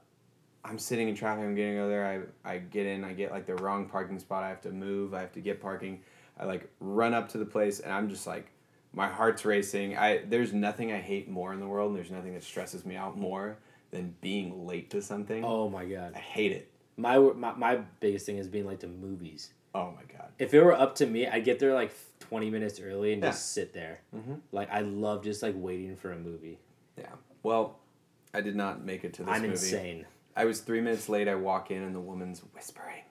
I'm sitting in traffic. I'm getting over there. I I get in. I get like the wrong parking spot. I have to move. I have to get parking. I like run up to the place, and I'm just like, my heart's racing. I there's nothing I hate more in the world, and there's nothing that stresses me out more than being late to something. Oh my god. I hate it. My, my my biggest thing is being like to movies. Oh my god. If it were up to me, I'd get there like 20 minutes early and Yeah. just sit there. Mhm. Like I love just like waiting for a movie. Yeah. Well, I did not make it to this I'm movie. insane. I was three minutes late. I walk in and the woman's whispering,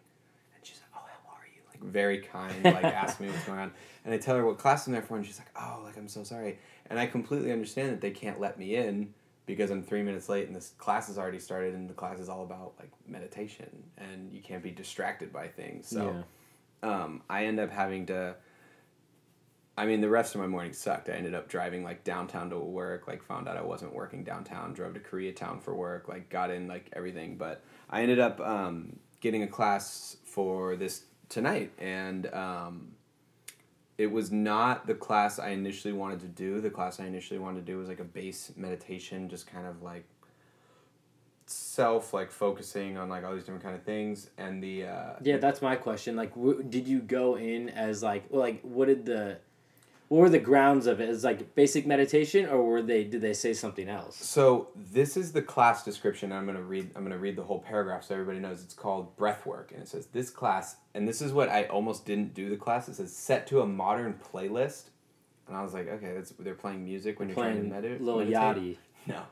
and she's like, "Oh, how are you?" Like very kind, like ask me what's going on, and I tell her what class I'm there for, and she's like, "Oh, like I'm so sorry," and I completely understand that they can't let me in because I'm three minutes late and this class has already started, and the class is all about like meditation, and you can't be distracted by things. So, um, I end up having to. I mean, the rest of my morning sucked. I ended up driving like downtown to work, like found out I wasn't working downtown, drove to Koreatown for work, like got in like everything. But I ended up um, getting a class for this tonight, and um, it was not the class I initially wanted to do. The class I initially wanted to do was like a base meditation, just kind of like self like focusing on like all these different kind of things and the uh Yeah, that's my question. Like, w- did you go in as like, like, what did the, what were the grounds of it? Is like basic meditation, or were they? Did they say something else? So this is the class description. I'm gonna read. I'm gonna read the whole paragraph so everybody knows. It's called breathwork, and it says this class. And this is what I almost didn't do. The class. It says set to a modern playlist, and I was like, okay, that's they're playing music when you're trying Playing to medit- Lil meditate. Yachty. No.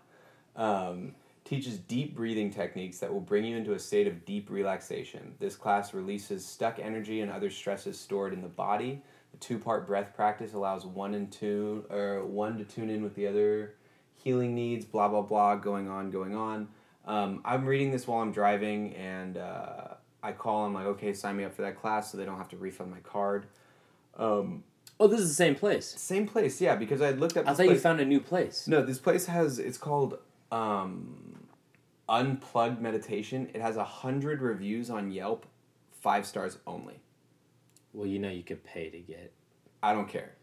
Um, teaches deep breathing techniques that will bring you into a state of deep relaxation. This class releases stuck energy and other stresses stored in the body. The two-part breath practice allows one and two or one to tune in with the other healing needs. Blah blah blah, going on, going on. Um, I'm reading this while I'm driving, and uh, I call. I'm like, okay, sign me up for that class, so they don't have to refund my card. Um, Oh, this is the same place. same place, yeah, because I looked up. I thought you found a new place. no, this place has it's called um, Unplugged Meditation. It has a hundred reviews on Yelp, five stars only. Well, you know you could pay to get. I don't care.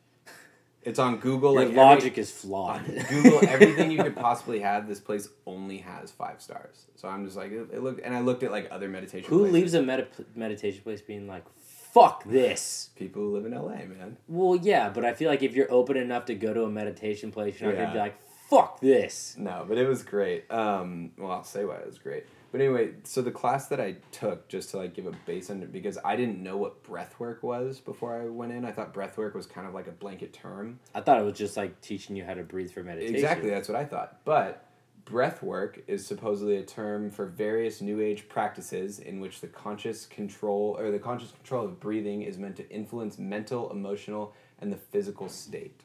It's on Google. Your like logic is flawed. Google everything you could possibly have. This place only has five stars. So I'm just like it, it looked, and I looked at like other meditation. Who places. leaves a med- meditation place being like, "Fuck this"? People who live in LA, man. Well, yeah, but I feel like if you're open enough to go to a meditation place, you're not gonna be like, "Fuck this." No, but it was great. Um, well, I'll say why it was great. But anyway, so the class that I took, just to like give a base under, because I didn't know what breath work was before I went in. I thought breath work was kind of like a blanket term. I thought it was just like teaching you how to breathe for meditation. Exactly, that's what I thought. But breath work is supposedly a term for various new age practices in which the conscious control or the conscious control of breathing is meant to influence mental, emotional, and the physical state.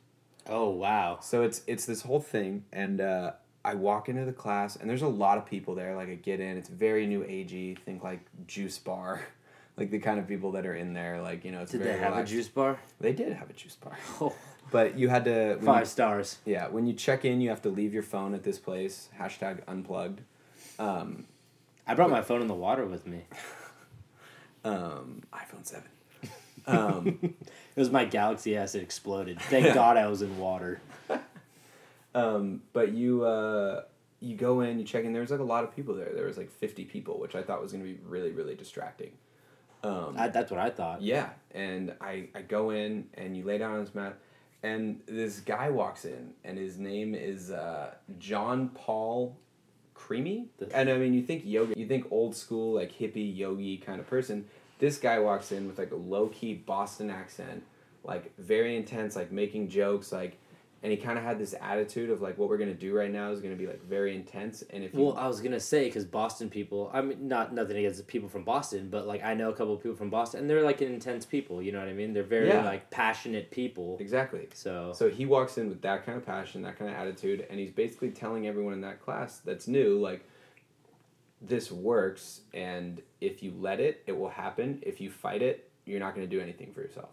Oh wow. So it's it's this whole thing, and uh, I walk into the class, and there's a lot of people there. Like I get in, it's very new agey. Think like juice bar, like the kind of people that are in there. Like you know, it's Did very they have relaxed. a juice bar? They did have a juice bar, Oh, but you had to five you- stars. yeah, when you check in, you have to leave your phone at this place. Hashtag unplugged. Um, I brought my phone in the water with me. um, iPhone seven. Um, It was my Galaxy S. It exploded. Thank God I was in water. um, but you uh, you go in, you check in. There was like a lot of people there. There was like fifty people, which I thought was going to be really really distracting. Um, I, that's what I thought. Yeah, and I, I go in and you lay down on this mat, and this guy walks in, and his name is uh, John Paul Creamy. And I mean, you think yoga, you think old school, like hippie yogi kind of person. This guy walks in with like a low key Boston accent, like very intense, like making jokes, like, and he kind of had this attitude of like what we're gonna do right now is gonna be like very intense, and if you Well, I was gonna say because Boston people. I mean, not nothing against people from Boston, but like I know a couple of people from Boston, and they're like intense people. You know what I mean? They're very Yeah. like passionate people. exactly, So So he walks in with that kind of passion, that kind of attitude, and he's basically telling everyone in that class that's new, like, this works, and if you let it, it will happen. If you fight it, you're not going to do anything for yourself.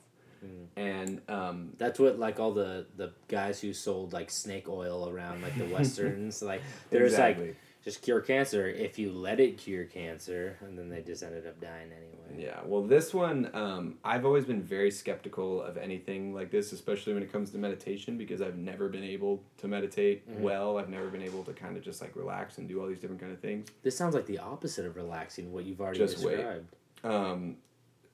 And um, that's what like all the the guys who sold like snake oil around like the westerns like there's like Exactly. Just cure cancer if you let it cure cancer, and then they just ended up dying anyway. yeah, well, this one, um, I've always been very skeptical of anything like this, especially when it comes to meditation, because I've never been able to meditate Mhm. well. I've never been able to kind of just like relax and do all these different kind of things. This sounds like the opposite of relaxing. What you've already Just wait. described. um,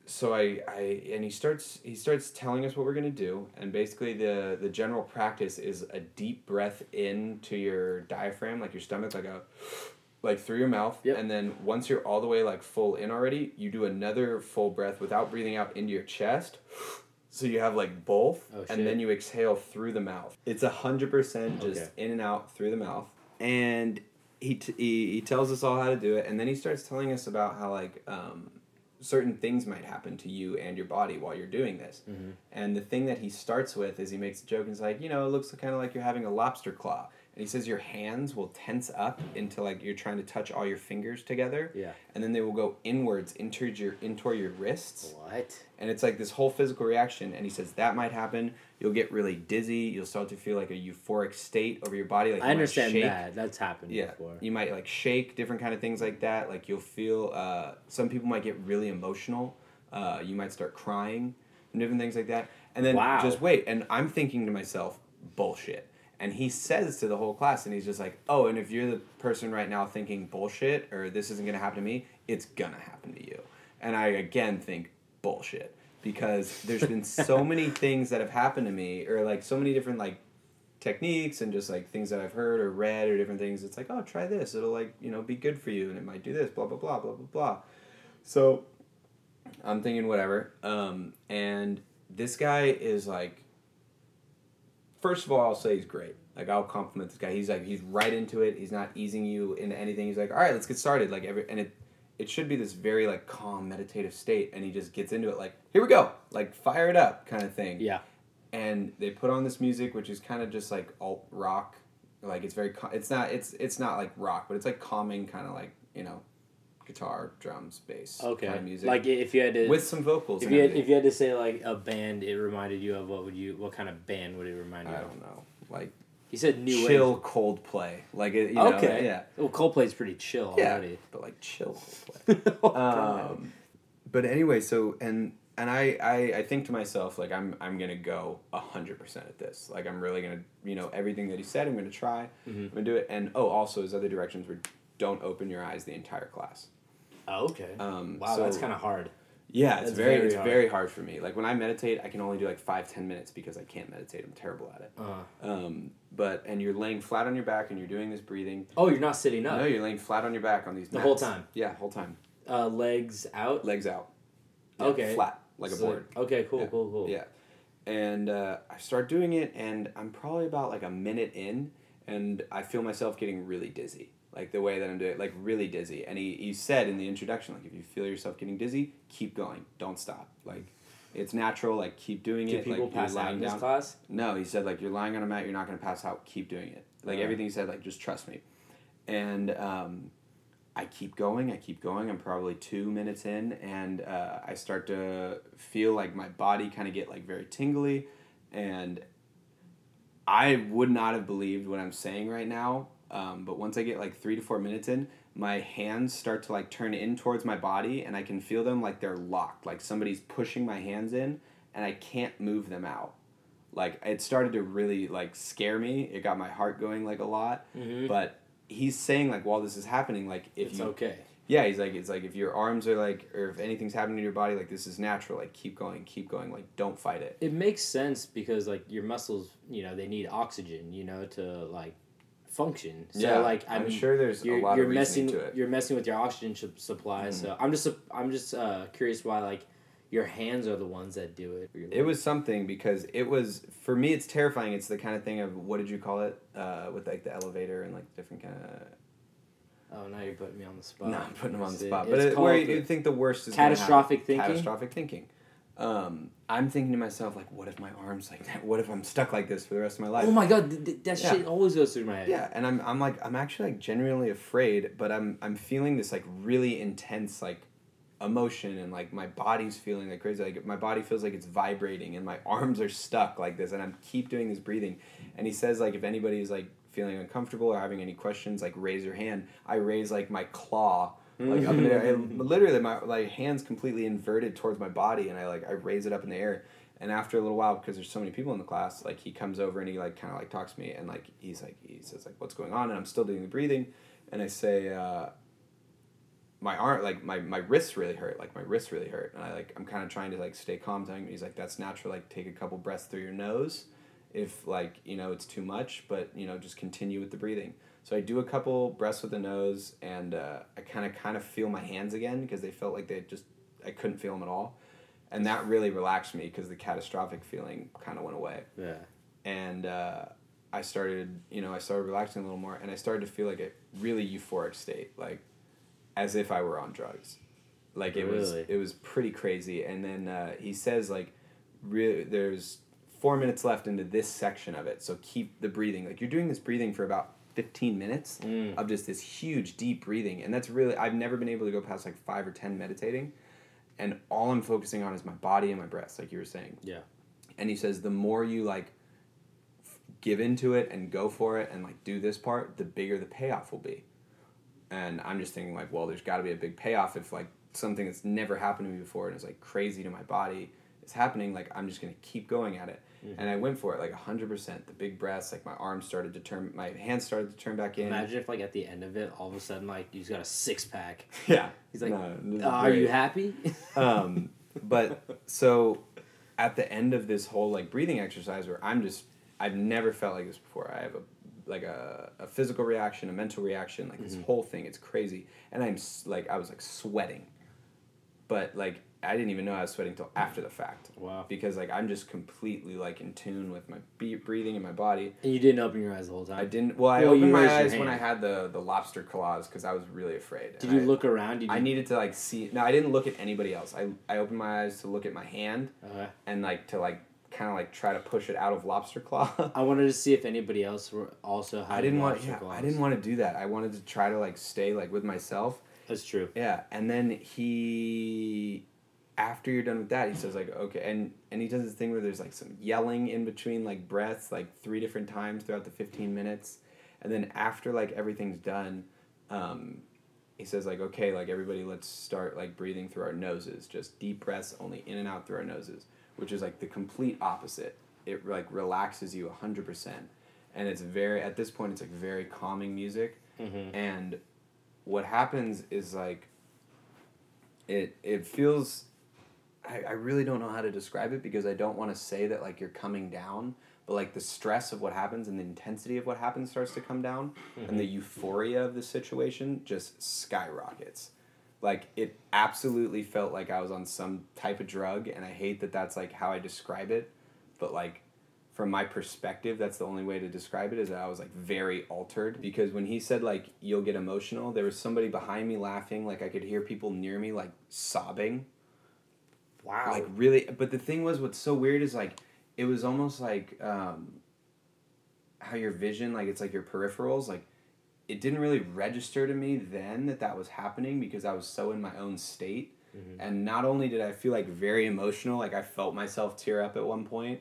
so I, I and he starts he starts telling us what we're gonna do and basically the the general practice is a deep breath in to your diaphragm like your stomach like a like through your mouth Yep. and then once you're all the way like full in already you do another full breath without breathing out into your chest so you have like both Oh, and then you exhale through the mouth it's a hundred percent just Okay. in and out through the mouth and he, t- he he tells us all how to do it and then he starts telling us about how like um, certain things might happen to you and your body while you're doing this Mhm. and the thing that he starts with is he makes a joke and he's like you know it looks kind of like you're having a lobster claw and he says your hands will tense up into like you're trying to touch all your fingers together Yeah. and then they will go inwards into your into your wrists What? and it's like this whole physical reaction and he says that might happen You'll get really dizzy. You'll start to feel like a euphoric state over your body. Like you I understand that. That's happened Yeah, before. you might like shake, different kind of things like that. Like you'll feel. Uh, some people might get really emotional. Uh, you might start crying, and different things like that. And then Wow. just wait. And I'm thinking to myself, bullshit. And he says to the whole class, and he's just like, "Oh, and if you're the person right now thinking bullshit or this isn't gonna happen to me, it's gonna happen to you." And I again think bullshit because there's been so many things that have happened to me, or like so many different like techniques and just like things that I've heard or read or different things. It's like, oh, try this. It'll like you know be good for you, and it might do this. Blah blah blah blah blah blah. So I'm thinking whatever. Um, and this guy is like, first of all, I'll say he's great. Like I'll compliment this guy. He's like he's right into it. He's not easing you into anything. He's like, all right, let's get started. Like every and it. It should be this very like calm meditative state, and he just gets into it like, here we go, like fire it up kind of thing Yeah. and they put on this music which is kind of just like alt rock like it's very it's not it's it's not like rock but it's like calming kind of like you know guitar drums bass Okay. kind of music Like if you had to with some vocals if you had, if you had to say like a band it reminded you of what would you what kind of band would it remind you i of? I don't know like He said new chill coldplay like it, you know, okay. yeah Well, Coldplay's pretty chill yeah already. but like chill coldplay Oh, um, but anyway, so and and I, I I think to myself like I'm I'm gonna go hundred percent at this. Like I'm really gonna you know everything that he said I'm gonna try. Mm-hmm. I'm gonna do it. And oh, also his other directions were don't open your eyes the entire class. Oh, okay. Um, wow, so- that's kind of hard. Yeah, it's very, very it's hard. very hard for me. Like when I meditate, I can only do like five ten minutes because I can't meditate. I'm terrible at it. Uh, Um, but and you're laying flat on your back and you're doing this breathing. oh, you're not sitting up. No, you're laying flat on your back on these. The mats. whole time? Yeah, whole time. uh, legs out. Legs out. Yeah, Okay. Flat like a board. Okay, cool, Yeah. cool, cool. Yeah. And uh, I start doing it, and I'm probably about like a minute in, and I feel myself getting really dizzy. Like the way that I'm doing it, like really dizzy. And he, he said in the introduction, like, if you feel yourself getting dizzy, keep going. Don't stop. Like, it's natural. Like, keep doing Do it. people like, pass out in this down. class? No, he said, like, you're lying on a mat, you're not going to pass out. Keep doing it. Like, Alright. everything he said, like, just trust me. And um, I keep going, I keep going. I'm probably two minutes in, and uh, I start to feel like my body kind of get like very tingly, and I would not have believed what I'm saying right now. Um, but once I get like three to four minutes in, my hands start to like turn in towards my body, and I can feel them like they're locked, like somebody's pushing my hands in, and I can't move them out. Like it started to really like scare me. It got my heart going like a lot. Mhm. But he's saying like while this is happening, like if It's you okay. yeah, he's like, it's like if your arms are like, or if anything's happening in your body, like this is natural. Like keep going, keep going. Like don't fight it. It makes sense because like your muscles, you know, they need oxygen, you know, to like function. So yeah, like I'm I'm sure there's you're, a lot you're of messing to it. you're messing with your oxygen sh- supply. So I'm just I'm just uh, curious why like your hands are the ones that do it. It was something because it was for me. It's terrifying. It's the kind of thing of what did you call it uh, with like the elevator and like different kind of. Oh, now you're putting me on the spot. No, I'm putting him on the spot. it's But it, where you think the worst is Catastrophic thinking? Catastrophic thinking. Um, I'm thinking to myself like, what if my arms like that? What if I'm stuck like this for the rest of my life? Oh my god, th- th- that Yeah. shit always goes through my head. Yeah, and I'm I'm like I'm actually like genuinely afraid, but I'm I'm feeling this like really intense like emotion and like my body's feeling like crazy. Like my body feels like it's vibrating and my arms are stuck like this and I'm keep doing this breathing. And he says like if anybody's like feeling uncomfortable or having any questions, like raise your hand. I raise like my claw like up in the air. And literally my like hands completely inverted towards my body and I like I raise it up in the air. And after a little while, because there's so many people in the class, like he comes over and he like kind of like talks to me and like he's like he says like what's going on and I'm still doing the breathing, and I say uh, my arm like my my wrists really hurt like my wrists really hurt and I like I'm kind of trying to like stay calm telling him he's like that's natural like take a couple breaths through your nose if like you know it's too much but you know just continue with the breathing so I do a couple breaths with the nose and uh, I kind of kind of feel my hands again because they felt like they just I couldn't feel them at all and that really relaxed me because the catastrophic feeling kind of went away Yeah. and uh, I started, you know, I started relaxing a little more, and I started to feel like a really euphoric state, like as if I were on drugs. Like it was, it was pretty crazy. And then uh, he says, like, really, there's four minutes left into this section of it, so keep the breathing. Like you're doing this breathing for about fifteen minutes Mm. of just this huge deep breathing, and that's really I've never been able to go past like five or ten meditating, and all I'm focusing on is my body and my breath, like you were saying Yeah. and he says the more you like give into it and go for it and like do this part, the bigger the payoff will be. And I'm just thinking like, well, there's got to be a big payoff if like something that's never happened to me before and is like crazy to my body is happening. Like I'm just gonna keep going at it. And I went for it like hundred percent. The big breaths, like my arms started to turn, my hands started to turn back in. Imagine if, like, at the end of it, all of a sudden, like, he's got a six pack. Yeah, He's like, No, "Uh, "Are you happy?" um, but so at the end of this whole like breathing exercise where i'm just i've never felt like this before i have a like a, a physical reaction a mental reaction like this whole thing it's crazy and i'm like i was like sweating but like i didn't even know i was sweating until after the fact Wow. because like i'm just completely like in tune with my be- breathing and my body And you didn't open your eyes the whole time. i didn't well i Well, opened my eyes when i had the the lobster claws because i was really afraid Did And you I- look around? Did you, I needed to like see. No, I didn't look at anybody else. I I opened my eyes to look at my hand Okay. and like to like kind of like try to push it out of lobster claw. I wanted to see if anybody else were also. I didn't want. Yeah, claws. I didn't want to do that. I wanted to try to like stay like with myself. That's true. Yeah, and then he, after you're done with that, he says like okay, and and he does this thing where there's like some yelling in between like breaths like three different times throughout the fifteen minutes, and then after like everything's done, um, he says like okay like everybody let's start like breathing through our noses. Just deep breaths only in and out through our noses which is like the complete opposite. It like relaxes you 100% and it's very at this point it's like very calming music. Mm-hmm. and what happens is like it it feels I, I really don't know how to describe it because I don't want to say that like you're coming down, but like the stress of what happens and the intensity of what happens starts to come down, and the mm-hmm. euphoria of the situation just skyrockets. Like it absolutely felt like I was on some type of drug, and I hate that that's like how I describe it, but like from my perspective, that's the only way to describe it is that I was like very altered because when he said like you'll get emotional, there was somebody behind me laughing, like I could hear people near me like sobbing Wow. like really but the thing was what's so weird is like it was almost like um how your vision like it's like your peripherals like it didn't really register to me then that that was happening because i was so in my own state. And not only did i feel like very emotional like i felt myself tear up at one point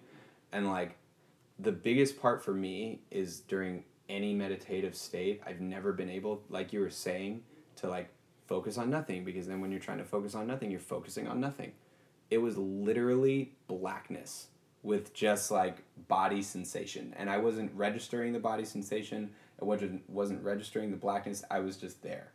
and like the biggest part for me is during any meditative state i've never been able like you were saying to like focus on nothing because then when you're trying to focus on nothing you're focusing on nothing it was literally blackness with just like body sensation and i wasn't registering the body sensation i wasn't wasn't registering the blackness i was just there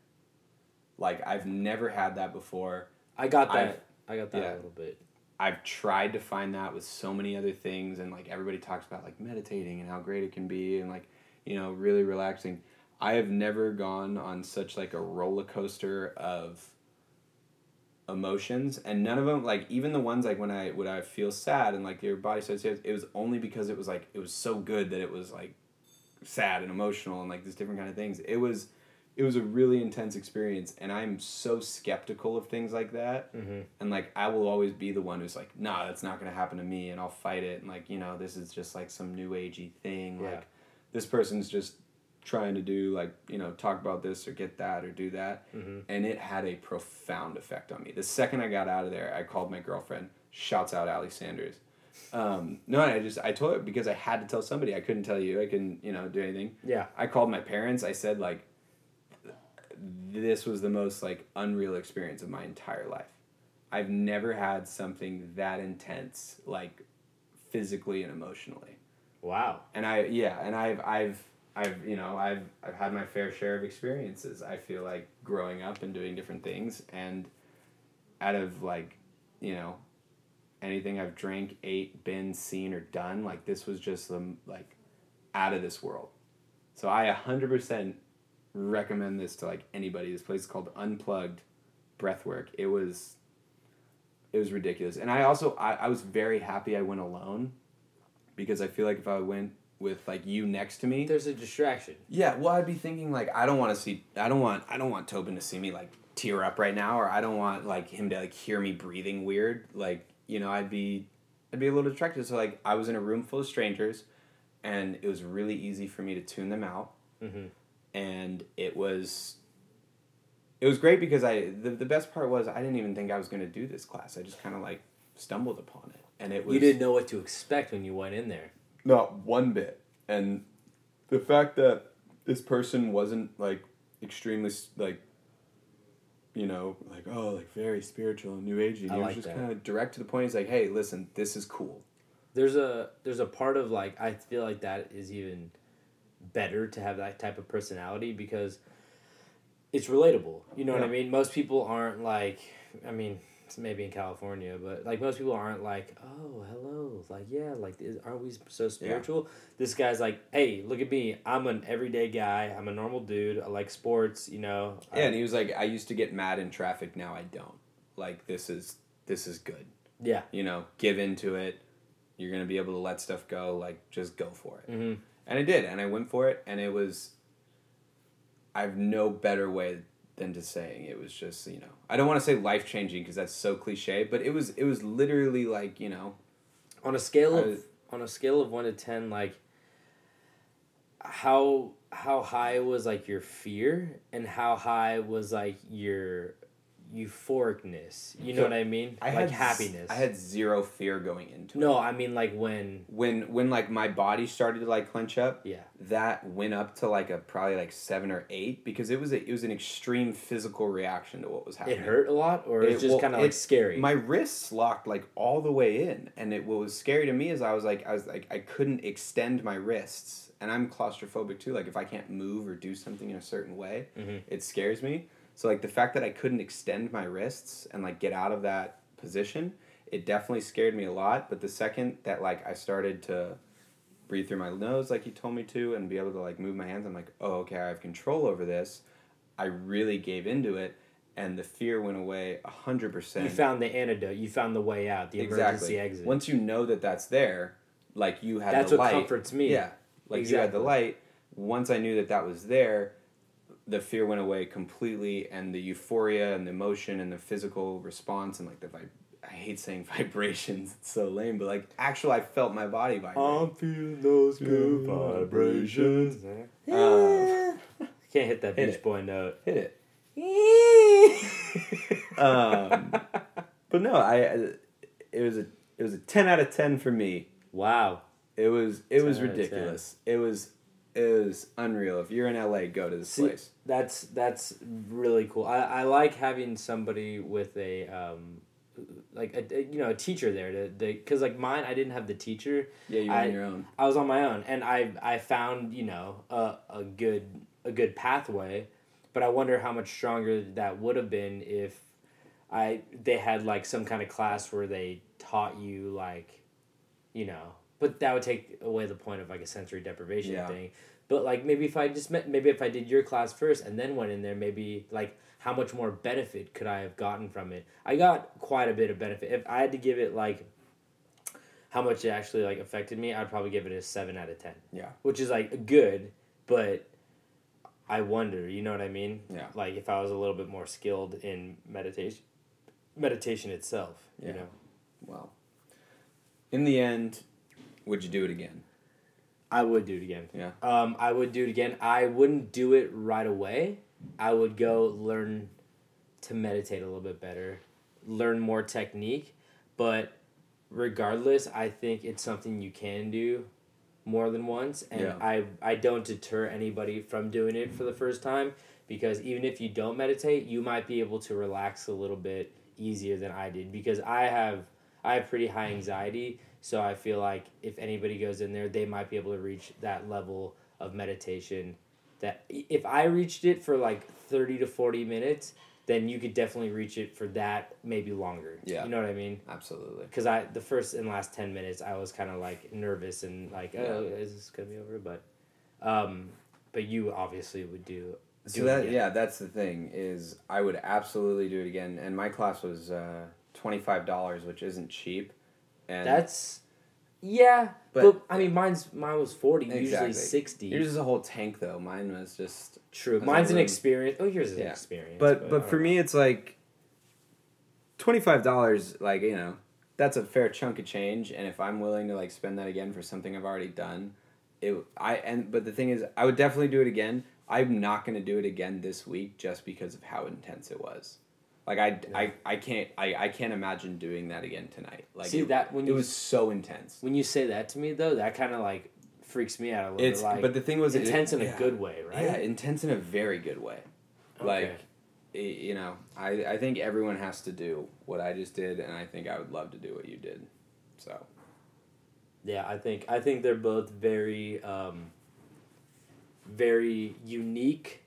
like i've never had that before I got that. I've- I got that yeah. a little bit. I've tried to find that with so many other things, and like everybody talks about like meditating and how great it can be, and like you know really relaxing. I have never gone on such like a roller coaster of emotions, and none of them like even the ones like when I when I feel sad and like your body says it was only because it was like it was so good that it was like sad and emotional and like these different kind of things. It was it was a really intense experience, and I'm so skeptical of things like that Mm-hmm. and like I will always be the one who's like, nah, that's not gonna happen to me, and I'll fight it, and like you know, this is just like some new agey thing. Yeah. Like this person's just trying to do like you know talk about this or get that or do that, Mhm. and it had a profound effect on me. The second I got out of there, I called my girlfriend. Shouts out Ali Sanders. Um, no, I just I told her because I had to tell somebody. I couldn't tell you. I couldn't you know do anything. Yeah. I called my parents. I said like, this was the most like unreal experience of my entire life. I've never had something that intense, like physically and emotionally. Wow. And I yeah, and I've I've I've you know I've I've had my fair share of experiences. I feel like growing up and doing different things, and out of like, you know, anything I've drank, ate, been, seen, or done, like this was just the like out of this world. So I a hundred percent recommend this to like anybody. This place is called Unplugged Breathwork. It was it was ridiculous. And I also I, I was very happy I went alone because I feel like if I went with like you next to me There's a distraction. yeah, well, I'd be thinking like I don't want to see, I don't want, I don't want Tobin to see me like tear up right now, or I don't want like him to like hear me breathing weird. Like you know, I'd be, I'd be a little distracted. So like I was in a room full of strangers, and it was really easy for me to tune them out, Mm-hmm. and it was. It was great because I the, the best part was I didn't even think I was going to do this class. I just kind of like stumbled upon it. and it was You didn't know what to expect when you went in there. Not one bit. And the fact that this person wasn't like extremely like you know like oh like very spiritual and new agey. I He like was just that. kind of direct to the point. He's like, hey, listen, this is cool. There's a there's a part of like I feel like that is even better to have that type of personality because it's relatable. You know what I mean? Most people aren't like I mean, maybe in California, but like most people aren't like, "Oh, hello." Like, yeah, like is, aren't we so spiritual? This guy's like, "Hey, look at me. I'm an everyday guy. I'm a normal dude. I like sports, you know." Yeah, I- and he was like, I used to get mad in traffic. Now I don't. Like this is this is good. yeah. You know, give into it. You're gonna be able to let stuff go. Like just go for it. Mhm. And I did, and I went for it, and it was. I have no better way than to saying it was just you know I don't want to say life changing because that's so cliche, but it was it was literally like you know on a scale of was- on a scale of one to ten, like how how high was like your fear and how high was like your euphoricness? You know what I mean? I like had happiness. I had zero fear going into it. no, I mean like when When when like my body started to like clench up, yeah that went up to like a probably like seven or eight because it was a, it was an extreme physical reaction to what was happening. it hurt a lot or It- it's just well, kind of like scary. My wrists locked like all the way in, and it what was scary to me is I was like I was like I couldn't extend my wrists, and I'm claustrophobic too. Like if I can't move or do something in a certain way, Mhm. it scares me. So like the fact that I couldn't extend my wrists and like get out of that position, it definitely scared me a lot. But the second that like I started to breathe through my nose like he told me to and be able to like move my hands, I'm like, oh okay, I have control over this. I really gave into it, and the fear went away a hundred percent. you found the antidote. You found the way out. The emergency exit. Once you know that that's there, like you had That's the what comforts me. Yeah, like you had the light. Once I knew that that was there, the fear went away completely, and the euphoria and the emotion and the physical response and like the vibe I hate saying vibrations. It's so lame, but like actual, I felt my body vibrate. feeling those good vibrations. Uh, Can't hit that Hit Beach it. Boy note. Hit it. Um, but no, I. It was a it was a ten out of ten for me. wow. It was it was 10 out of 10. ridiculous. It was was unreal. If you're in LA, go to this See, place. That's that's really cool. I, I like having somebody with a um, like a, a- you know a teacher there to because like mine I didn't have the teacher. Yeah, you're I- on your own. I was on my own, and I I found you know a a good a good pathway, but I wonder how much stronger that would have been if I they had like some kind of class where they taught you like, you know, but that would take away the point of like a sensory deprivation Yeah. thing. But like maybe if I just met maybe if I did your class first and then went in there, maybe like how much more benefit could I have gotten from it? I got quite a bit of benefit. If I had to give it like how much it actually like affected me, I'd probably give it a seven out of ten. Yeah. Which is like good, but I wonder, you know what I mean? Yeah. Like if I was a little bit more skilled in meditation meditation itself, Yeah. you know. Well, in the end, would you do it again? I would do it again. Yeah. Um, I would do it again. I wouldn't do it right away. I would go learn to meditate a little bit better, learn more technique. But regardless, I think it's something you can do more than once. And Yeah. I, I don't deter anybody from doing it for the first time because even if you don't meditate, you might be able to relax a little bit easier than I did because I have I have pretty high anxiety, so I feel like if anybody goes in there, they might be able to reach that level of meditation. That if I reached it for like thirty to forty minutes, then you could definitely reach it for that, maybe longer. Yeah. you know what I mean. Absolutely. Because I the first and last ten minutes, I was kind of like nervous and like, oh, is this gonna be over? But, um, but you obviously would do. So do that yeah, that's the thing is I would absolutely do it again. And my class was uh, twenty five dollars, which isn't cheap. And That's yeah, but, But- I mean, mine's mine was forty, usually Exactly. sixty. yours is a whole tank though. Mine was just True, mine's an room. experience. Oh, yours is an experience. but but I for don't me it's like twenty five dollars like you know that's a fair chunk of change and if i'm willing to like spend that again for something i've already done it i and but the thing is i would definitely do it again i'm not going to do it again this week just because of how intense it was Like I, I, I can't I, I can't imagine doing that again tonight. Like See it, that when it you was so intense. when you say that to me though, that kind of like freaks me out a little It's bit. Like, but the thing was it- intense in a yeah. good way, right? Yeah, intense in a very good way. Like, Okay. i- you know, I, I think everyone has to do what I just did, and I think I would love to do what you did. So, Yeah, I think I think they're both very um, very unique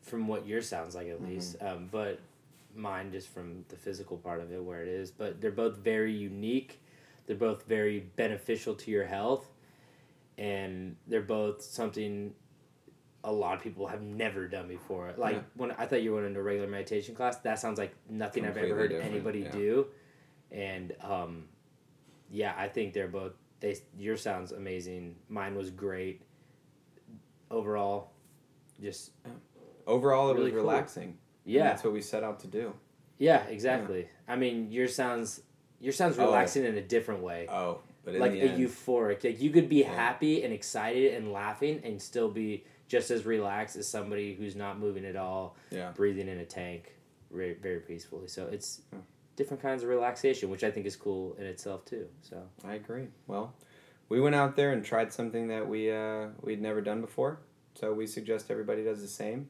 from what yours sounds like at least. Um, but mine just from the physical part of it where it is. But they're both very unique. They're both very beneficial to your health, and they're both something a lot of people have never done before. Like Yeah. when I thought you went into a regular meditation class, that sounds like nothing I've ever heard anybody yeah. do. And um, yeah, I think they're both. They your sounds amazing. Mine was great. Overall, just overall, it Really was cool. relaxing. And yeah, that's what we set out to do. yeah, exactly. I mean, your sounds your sounds Oh. relaxing in a different way. Oh, but in like a end, euphoric. Like you could be Yeah. happy and excited and laughing and still be just as relaxed as somebody who's not moving at all, yeah, breathing in a tank, very, very peacefully. So it's Yeah. different kinds of relaxation, which I think is cool in itself too. So I agree. Well, we went out there and tried something that we uh, we'd never done before. So we suggest everybody does the same.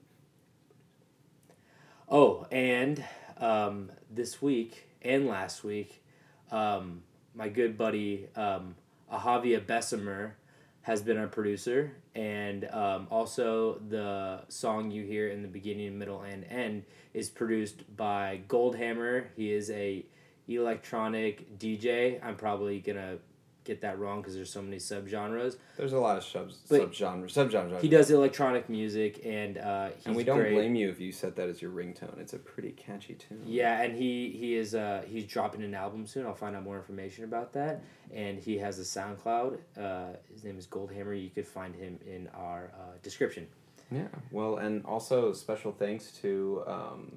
Oh, and um, this week and last week, um, my good buddy um, Ahavia Bessemer has been our producer, and um, also the song you hear in the beginning, middle, and end is produced by Goldhammer. He is a electronic DJ. I'm probably gonna get that wrong because there's so many subgenres. There's a lot of sub But subgenres, subgenres. He does electronic music, and uh, and we don't great. blame you if you set that as your ringtone. It's a pretty catchy tune. Yeah, and he he is uh he's dropping an album soon. I'll find out more information about that. And he has a SoundCloud. Uh, his name is Goldhammer. You could find him in our uh, description. Yeah. Well, and also special thanks to um,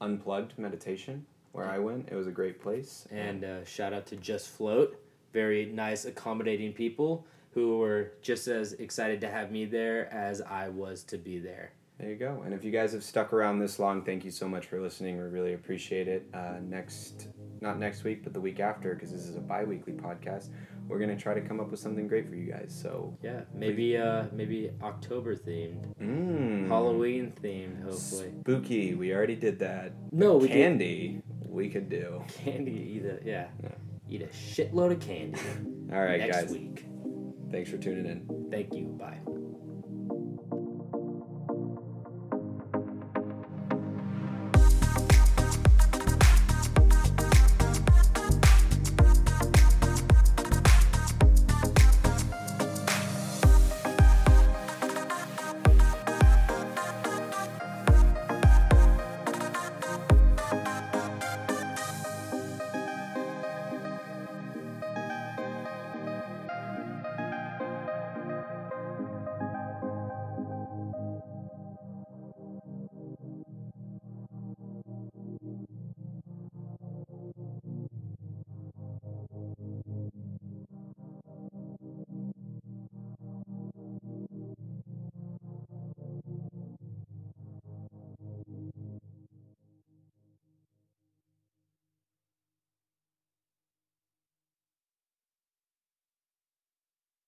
Unplugged Meditation, where I went. It was a great place. And uh, shout out to Just Float. Very nice, accommodating people who were just as excited to have me there as I was to be there. there you go. And if you guys have stuck around this long, thank you so much for listening. We really appreciate it. Uh, next, not next week, but the week after, because this is a bi-weekly podcast. We're gonna try to come up with something great for you guys. So, Yeah, maybe uh maybe October themed, mm, Halloween themed, hopefully. spooky. We already did that. No, But we did- candy. We could do. Candy, either. yeah, Yeah. Eat a shitload of candy All right, next guys. week. Thanks for tuning in. Thank you. Bye.